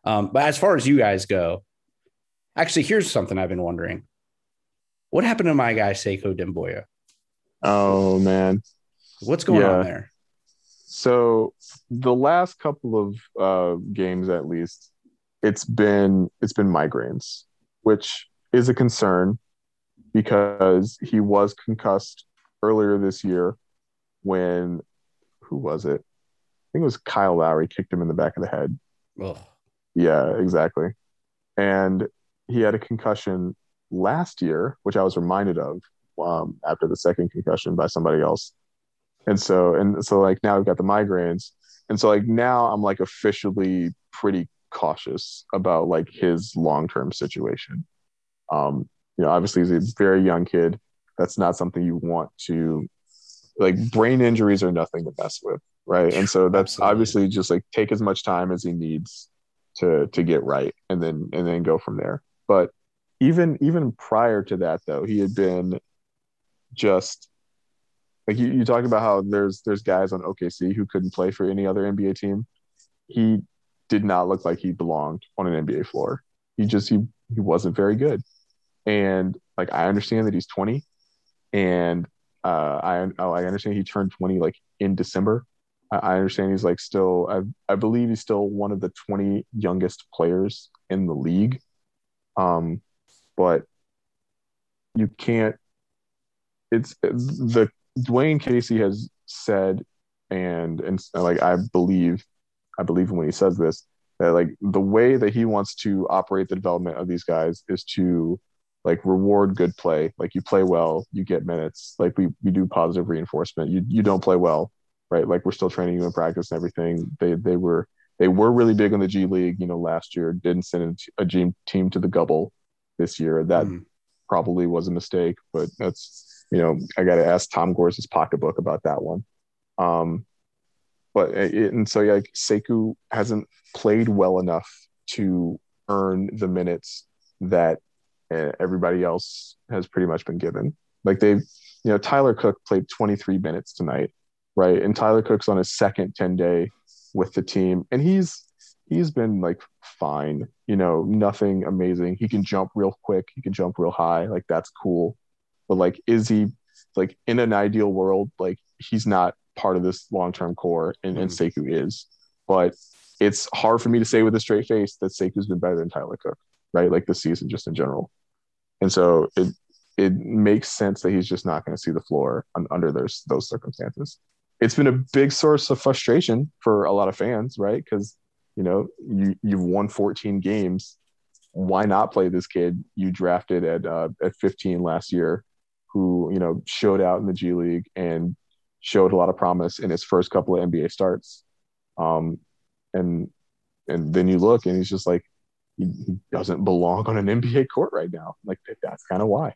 Um, but as far as you guys go, actually, here's something I've been wondering: What happened to my guy Sekou Doumbouya? Oh man, what's going yeah. on there? So the last couple of uh, games, at least, it's been it's been migraines, which is a concern because he was concussed earlier this year when who was it? I think it was Kyle Lowry kicked him in the back of the head. Ugh. Yeah, exactly. And he had a concussion last year, which I was reminded of um, after the second concussion by somebody else. And so, and so, like now we've got the migraines, and so like now I'm like officially pretty cautious about like his long term situation. Um, you know, obviously he's a very young kid. That's not something you want to like brain injuries are nothing to mess with, right? And so that's Absolutely. obviously just like take as much time as he needs to to get right and then and then go from there. But even even prior to that though, he had been just like you, you talked about how there's there's guys on OKC who couldn't play for any other NBA team. He did not look like he belonged on an NBA floor. He just he he wasn't very good. And like I understand that he's 20, and uh, I oh, I understand he turned 20 like in December. I, I understand he's like still I I believe he's still one of the 20 youngest players in the league. Um, but you can't. It's, it's the Dwane Casey has said, and and like I believe, I believe when he says this that like the way that he wants to operate the development of these guys is to like reward good play. Like you play well, you get minutes. Like we we do positive reinforcement. You you don't play well, right? Like we're still training you in practice and everything. They they were they were really big in the G League, you know, last year. Didn't send a G team to the Gubble this year. That mm. probably was a mistake, but that's you know I got to ask Tom Gores' pocketbook about that one. Um, but it, and so yeah, like Sekou hasn't played well enough to earn the minutes that uh, everybody else has pretty much been given. Like they've, you know, Tyler Cook played 23 minutes tonight, right? And Tyler Cook's on his second 10 day with the team, and he's he's been like fine, you know, nothing amazing. He can jump real quick, he can jump real high, like that's cool. But like, is he like in an ideal world, like he's not part of this long term core, and, and Sekou is. But it's hard for me to say with a straight face that Sekou's been better than Tyler Cook, right? Like the season just in general. And so it it makes sense that he's just not going to see the floor un, under those those circumstances. It's been a big source of frustration for a lot of fans, right? Because you know you you've won 14 games. Why not play this kid you drafted at uh, at 15 last year, who you know showed out in the G League and showed a lot of promise in his first couple of NBA starts. Um, and and then you look and he's just like he, he doesn't belong on an NBA court right now. Like that's kind of why.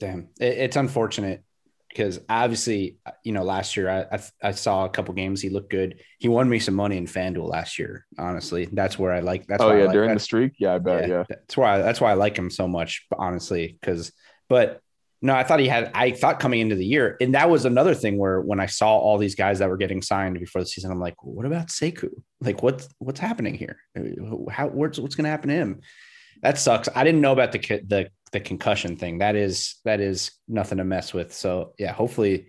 Damn, it, it's unfortunate because obviously, you know, last year I, I, I saw a couple games. He looked good. He won me some money in FanDuel last year. Honestly, that's where I like. That's oh yeah, like, during the streak, yeah, I bet, yeah, yeah. That's why that's why I like him so much. Honestly, because but no, I thought he had. I thought coming into the year, and that was another thing where when I saw all these guys that were getting signed before the season, I'm like, what about Sekou? Like, what's what's happening here? How what's what's going to happen to him? That sucks. I didn't know about the the the concussion thing. That is that is nothing to mess with. So yeah, hopefully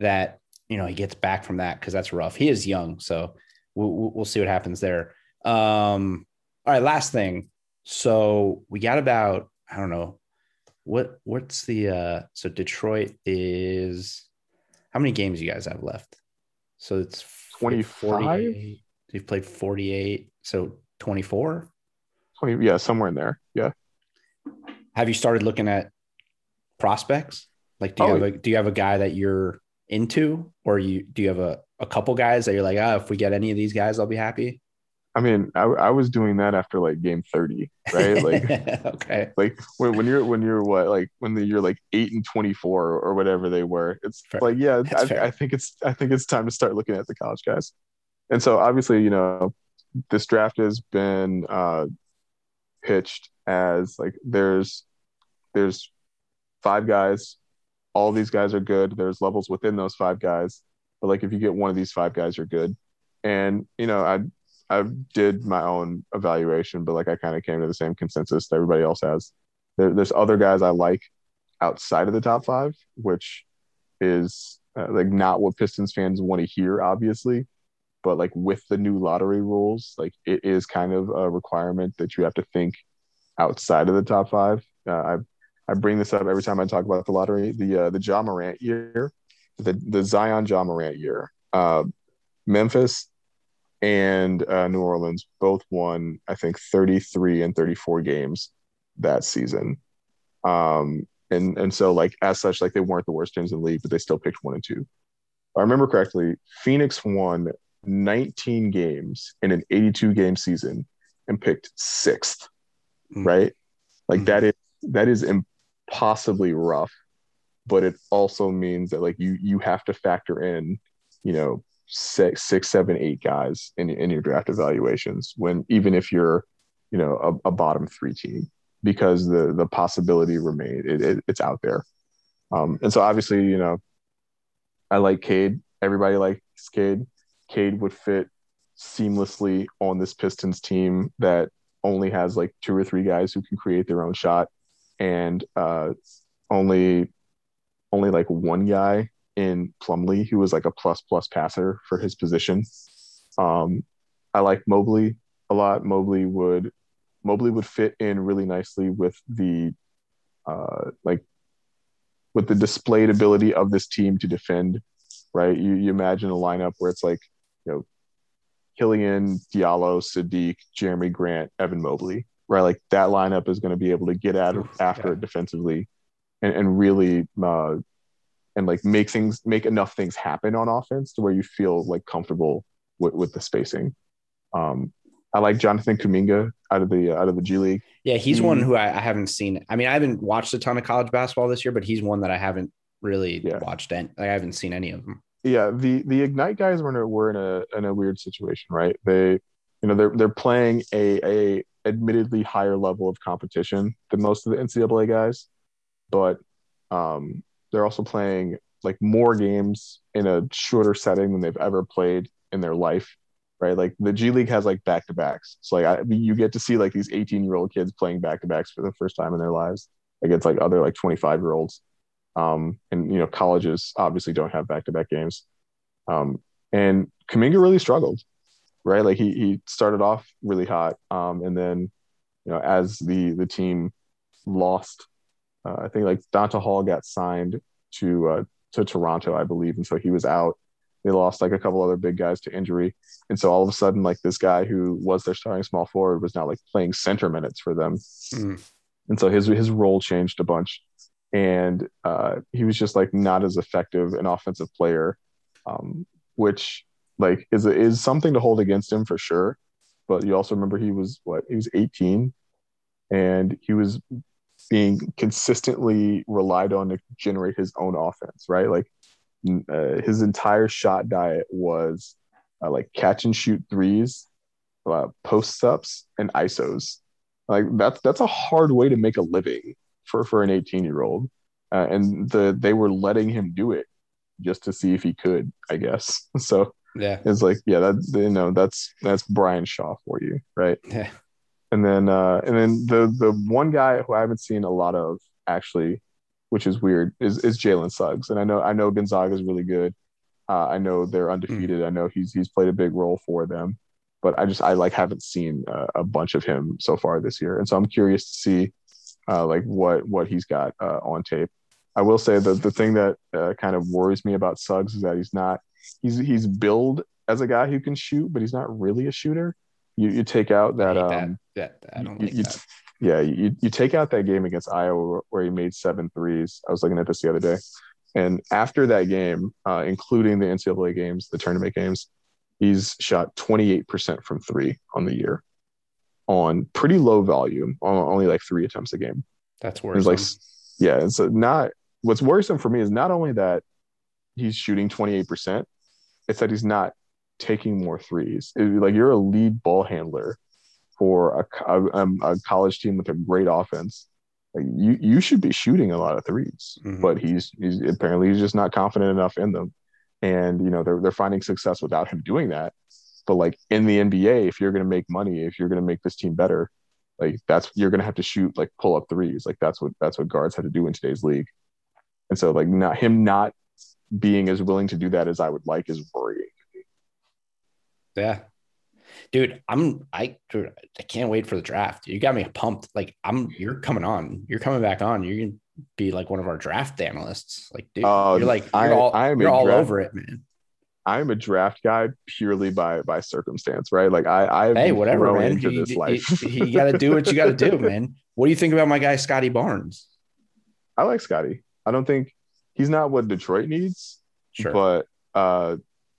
that you know he gets back from that because that's rough. He is young, so we'll, we'll see what happens there. Um, all right, last thing. So we got about I don't know what what's the uh so Detroit is how many games you guys have left? So it's 25. You've played 48, so 24? 20 yeah, somewhere in there. Yeah. Have you started looking at prospects? Like do you oh, have a do you have a guy that you're into or you do you have a, a couple guys that you're like, ah, oh, if we get any of these guys, I'll be happy? I mean, I, I was doing that after like game 30, right? Like, okay. Like when, when you're, when you're what, like when the, you're like eight and 24 or whatever they were, it's fair. like, yeah, I, I, think it's, I think it's time to start looking at the college guys. And so obviously, you know, this draft has been uh, pitched as like, there's, there's five guys. All these guys are good. There's levels within those five guys. But like, if you get one of these five guys, you're good. And, you know, I, I did my own evaluation, but like I kind of came to the same consensus that everybody else has. There, there's other guys I like outside of the top five, which is uh, like not what Pistons fans want to hear, obviously. But like with the new lottery rules, like it is kind of a requirement that you have to think outside of the top five. Uh, I I bring this up every time I talk about the lottery. The uh, the Ja Morant year, the the Zion Ja Morant year. Uh, Memphis and uh, New Orleans both won, I think, 33 and 34 games that season. Um, and and so like as such, like they weren't the worst teams in the league, but they still picked one and two. If I remember correctly, Phoenix won 19 games in an 82 game season and picked 6th mm-hmm. right? Like mm-hmm. that is that is impossibly rough, but it also means that like you you have to factor in, you know, six, six, seven, eight guys in, in your draft evaluations when even if you're, you know, a, a bottom three team, because the the possibility remain it, it, it's out there. Um, and so obviously, you know, I like Cade. Everybody likes Cade. Cade would fit seamlessly on this Pistons team that only has like two or three guys who can create their own shot, and uh, only only like one guy in Plumlee, who was like a plus plus passer for his position. Um, I like Mobley a lot. Mobley would Mobley would fit in really nicely with the uh, like with the displayed ability of this team to defend. Right, you, you imagine a lineup where it's like you know Killian, Diallo, Saddiq, Jerami Grant, Evan Mobley. Right, like that lineup is going to be able to get at after yeah. it defensively, and, and really uh, and like make things make enough things happen on offense to where you feel like comfortable with, with the spacing. Um, I like Jonathan Kuminga out of the out of the G League. Yeah, he's he, one who I, I, haven't seen. I mean, I haven't watched a ton of college basketball this year, but he's one that I haven't really yeah. watched. And I haven't seen any of them. yeah, the the Ignite guys were in a, were in a in a weird situation, right? They, you know, they're they're playing a a admittedly higher level of competition than most of the NCAA guys, but um, they're also playing like more games in a shorter setting than they've ever played in their life, right? Like the G League has like back to backs, so like I, you get to see like these 18 year old kids playing back to backs for the first time in their lives against like other like 25 year olds. Um, and you know, colleges obviously don't have back to back games. Um, and Kuminga really struggled, right? Like he he started off really hot, um, and then you know as the the team lost, uh, I think like Donta Hall got signed to uh, to Toronto, I believe, and so he was out. They lost like a couple other big guys to injury, and so all of a sudden, like this guy who was their starting small forward was now like playing center minutes for them, mm. and so his his role changed a bunch, and uh, he was just like not as effective an offensive player, um, which like is is something to hold against him for sure. But you also remember he was what he was 18, and he was being consistently relied on to generate his own offense, right? Like uh, his entire shot diet was uh, like catch and shoot threes, uh, post ups, and isos. Like that's that's a hard way to make a living for for an 18 year old, uh, and the they were letting him do it just to see if he could, I guess. So yeah, it's like yeah, that you know that's that's Brian Shaw for you, right? Yeah. And then uh, and then the the one guy who I haven't seen a lot of actually, which is weird, is is Jalen Suggs. And I know I know Gonzaga is really good. Uh, I know they're undefeated. Mm. I know he's he's played a big role for them, but I just I like haven't seen uh, a bunch of him so far this year, and so I'm curious to see uh, like what what he's got uh, on tape. I will say that the thing that uh, kind of worries me about Suggs is that he's not he's he's billed as a guy who can shoot, but he's not really a shooter. You you take out that um that, that I don't you, like you, that. Yeah, you, you take out that game against Iowa where he made seven threes. I was looking at this the other day. And after that game, uh, including the NCAA games, the tournament games, he's shot 28% from three on the year on pretty low volume, only like three attempts a game. That's. It's like, yeah, it's not what's worrisome for me is not only that he's shooting 28%, it's that he's not taking more threes. Like you're a lead ball handler for a, a, um, a, college team with a great offense. Like you, you should be shooting a lot of 3s mm-hmm. but he's, he's apparently he's just not confident enough in them. And, you know, they're, they're finding success without him doing that. But like in the NBA, if you're going to make money, if you're going to make this team better, like that's, you're going to have to shoot like pull up threes. Like that's what, that's what guards have to do in today's league. And so like not him not being as willing to do that as I would like is worrying. Yeah. Dude, I'm I dude, I can't wait for the draft. You got me pumped. Like I'm you're coming on. You're coming back on. You're gonna be like one of our draft analysts. Like, dude, uh, you're like you're I, all, I am you're all draft, over it, man. I'm a draft guy purely by by circumstance, right? Like I I hey whatever man. Into this life. you, you got to do what you got to do, man. What do you think about my guy Scottie Barnes? I like Scottie. I don't think he's not what Detroit needs, sure. but uh,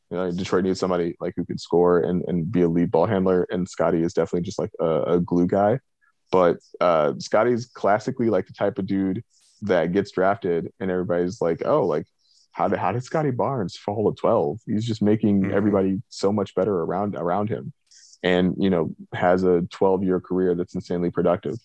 you know, Detroit needs somebody like who can score and, and be a lead ball handler, and Scottie is definitely just like a, a glue guy. But uh, Scottie's classically like the type of dude that gets drafted, and everybody's like, "Oh, like how did how did Scottie Barnes fall to twelve? He's just making mm-hmm. everybody so much better around around him, and you know has a twelve year career that's insanely productive."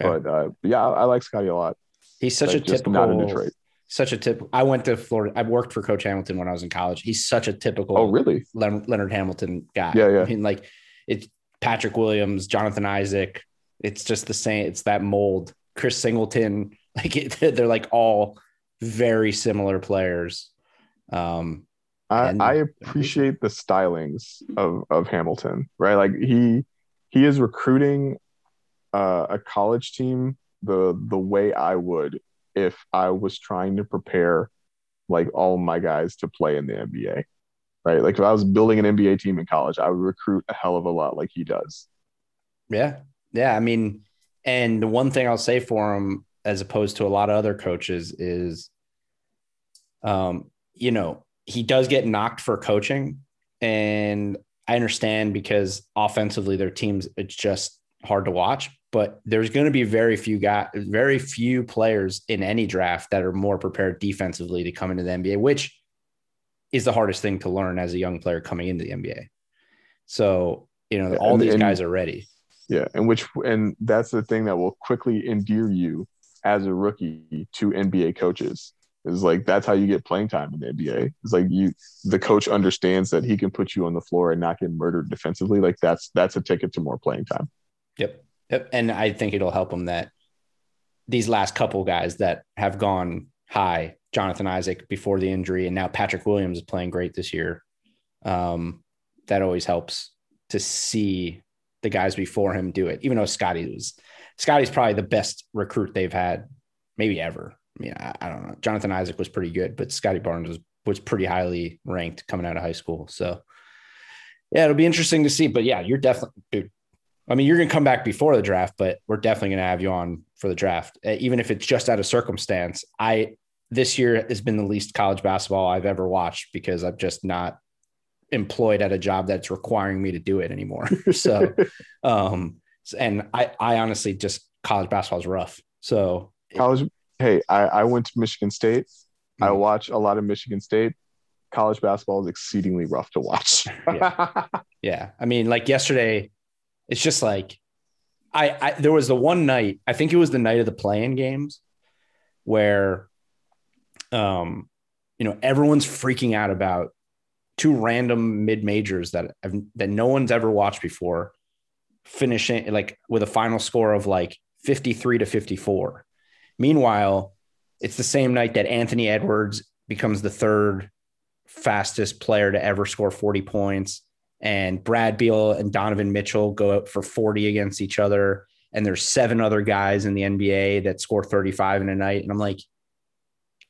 Yeah. But uh, yeah, I, I like Scottie a lot. He's such a typical not in Detroit. Such a tip. I went to Florida. I worked for Coach Hamilton when I was in college. He's such a typical. Oh, really? Leonard Hamilton guy. Yeah, yeah. I mean, like it's Patrick Williams, Jonathan Isaac. It's just the same. It's that mold. Chris Singleton. Like it, they're like all very similar players. Um, I, I appreciate the stylings of of Hamilton. Right, like he he is recruiting uh, a college team the the way I would if I was trying to prepare like all my guys to play in the NBA. Right? Like if I was building an NBA team in college, I would recruit a hell of a lot like he does. Yeah. Yeah, I mean, and the one thing I'll say for him as opposed to a lot of other coaches is um, you know, he does get knocked for coaching and I understand because offensively their teams it's just hard to watch, but there's going to be very few guys, very few players in any draft that are more prepared defensively to come into the NBA, which is the hardest thing to learn as a young player coming into the NBA. So, you know, all and- these and- guys are ready. Yeah, and which and that's the thing that will quickly endear you as a rookie to NBA coaches. Is like that's how you get playing time in the NBA. It's like you the coach understands that he can put you on the floor and not get murdered defensively. Like that's that's a ticket to more playing time. Yep. And I think it'll help them that these last couple guys that have gone high, Jonathan Isaac before the injury, and now Patrick Williams is playing great this year. Um, that always helps to see the guys before him do it, even though Scottie was Scottie's probably the best recruit they've had, maybe ever. I mean, I, I don't know. Jonathan Isaac was pretty good, but Scottie Barnes was, was pretty highly ranked coming out of high school. So yeah, it'll be interesting to see. But yeah, you're definitely dude, I mean, you're going to come back before the draft, but we're definitely going to have you on for the draft, Uh, even if it's just out of circumstance. I this year has been the least college basketball I've ever watched because I'm just not employed at a job that's requiring me to do it anymore. so, um, and I, I honestly just college basketball is rough. So, College. Hey, I, I went to Michigan State. I Mhm. watch a lot of Michigan State. College basketball is exceedingly rough to watch. yeah, I mean, like yesterday, it's just like I, I there was the one night I think it was the night of the play-in games where um you know everyone's freaking out about two random mid majors that have, that no one's ever watched before finishing like with a final score of like 53 to 54 meanwhile it's the same night that Anthony Edwards becomes the third fastest player to ever score 40 points and Brad Beal and Donovan Mitchell go out for 40 against each other. And there's seven other guys in the NBA that score 35 in a night. And I'm like,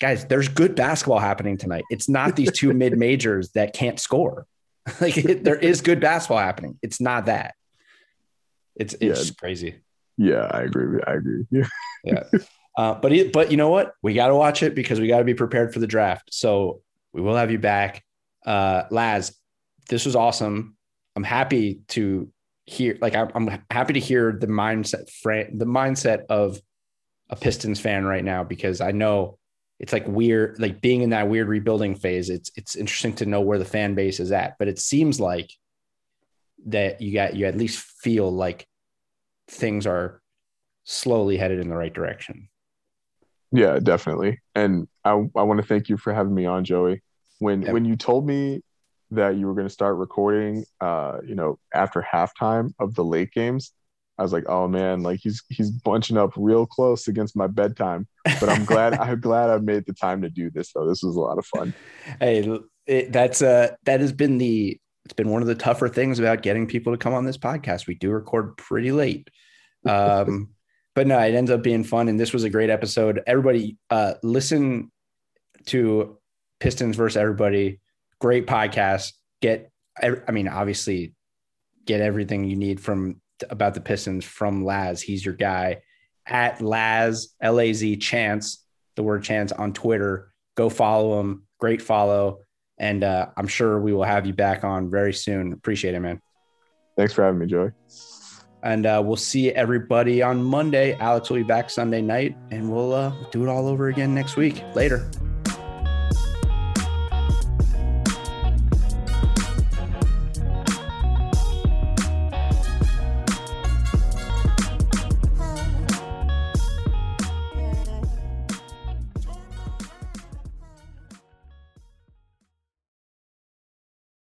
guys, there's good basketball happening tonight. It's not these two mid majors that can't score. like it, there is good basketball happening. It's not that. It's it's Yeah. crazy. yeah, I agree. with- I agree. with you. Yeah. Uh, but it, but you know what? We got to watch it because we got to be prepared for the draft. So we will have you back, uh, Laz. This was awesome. I'm happy to hear. Like I'm, happy to hear the mindset, the mindset of a Pistons fan right now because I know it's like weird, like being in that weird rebuilding phase. It's it's interesting to know where the fan base is at, but it seems like that you got you at least feel like things are slowly headed in the right direction. Yeah, definitely. And I I want to thank you for having me on, Joey. When Yep. when you told me that you were going to start recording uh, you know, after halftime of the late games, I was like, "Oh man, like he's he's bunching up real close against my bedtime." But I'm glad I'm glad I made the time to do this though. This was a lot of fun. Hey, it, that's uh that has been the it's been one of the tougher things about getting people to come on this podcast. We do record pretty late. Um but no, it ends up being fun and this was a great episode. Everybody uh listen to Pistons versus everybody. Great podcast. Get I mean obviously get everything you need from about the Pistons from Laz. He's your guy at Laz L A Z Chance, the word Chance on Twitter. Go follow him. Great follow. And uh, I'm sure we will have you back on very soon. Appreciate it, man. Thanks for having me, Joey. And uh, we'll see everybody on Monday. Alex will be back Sunday night, and we'll uh, do it all over again next week. Later.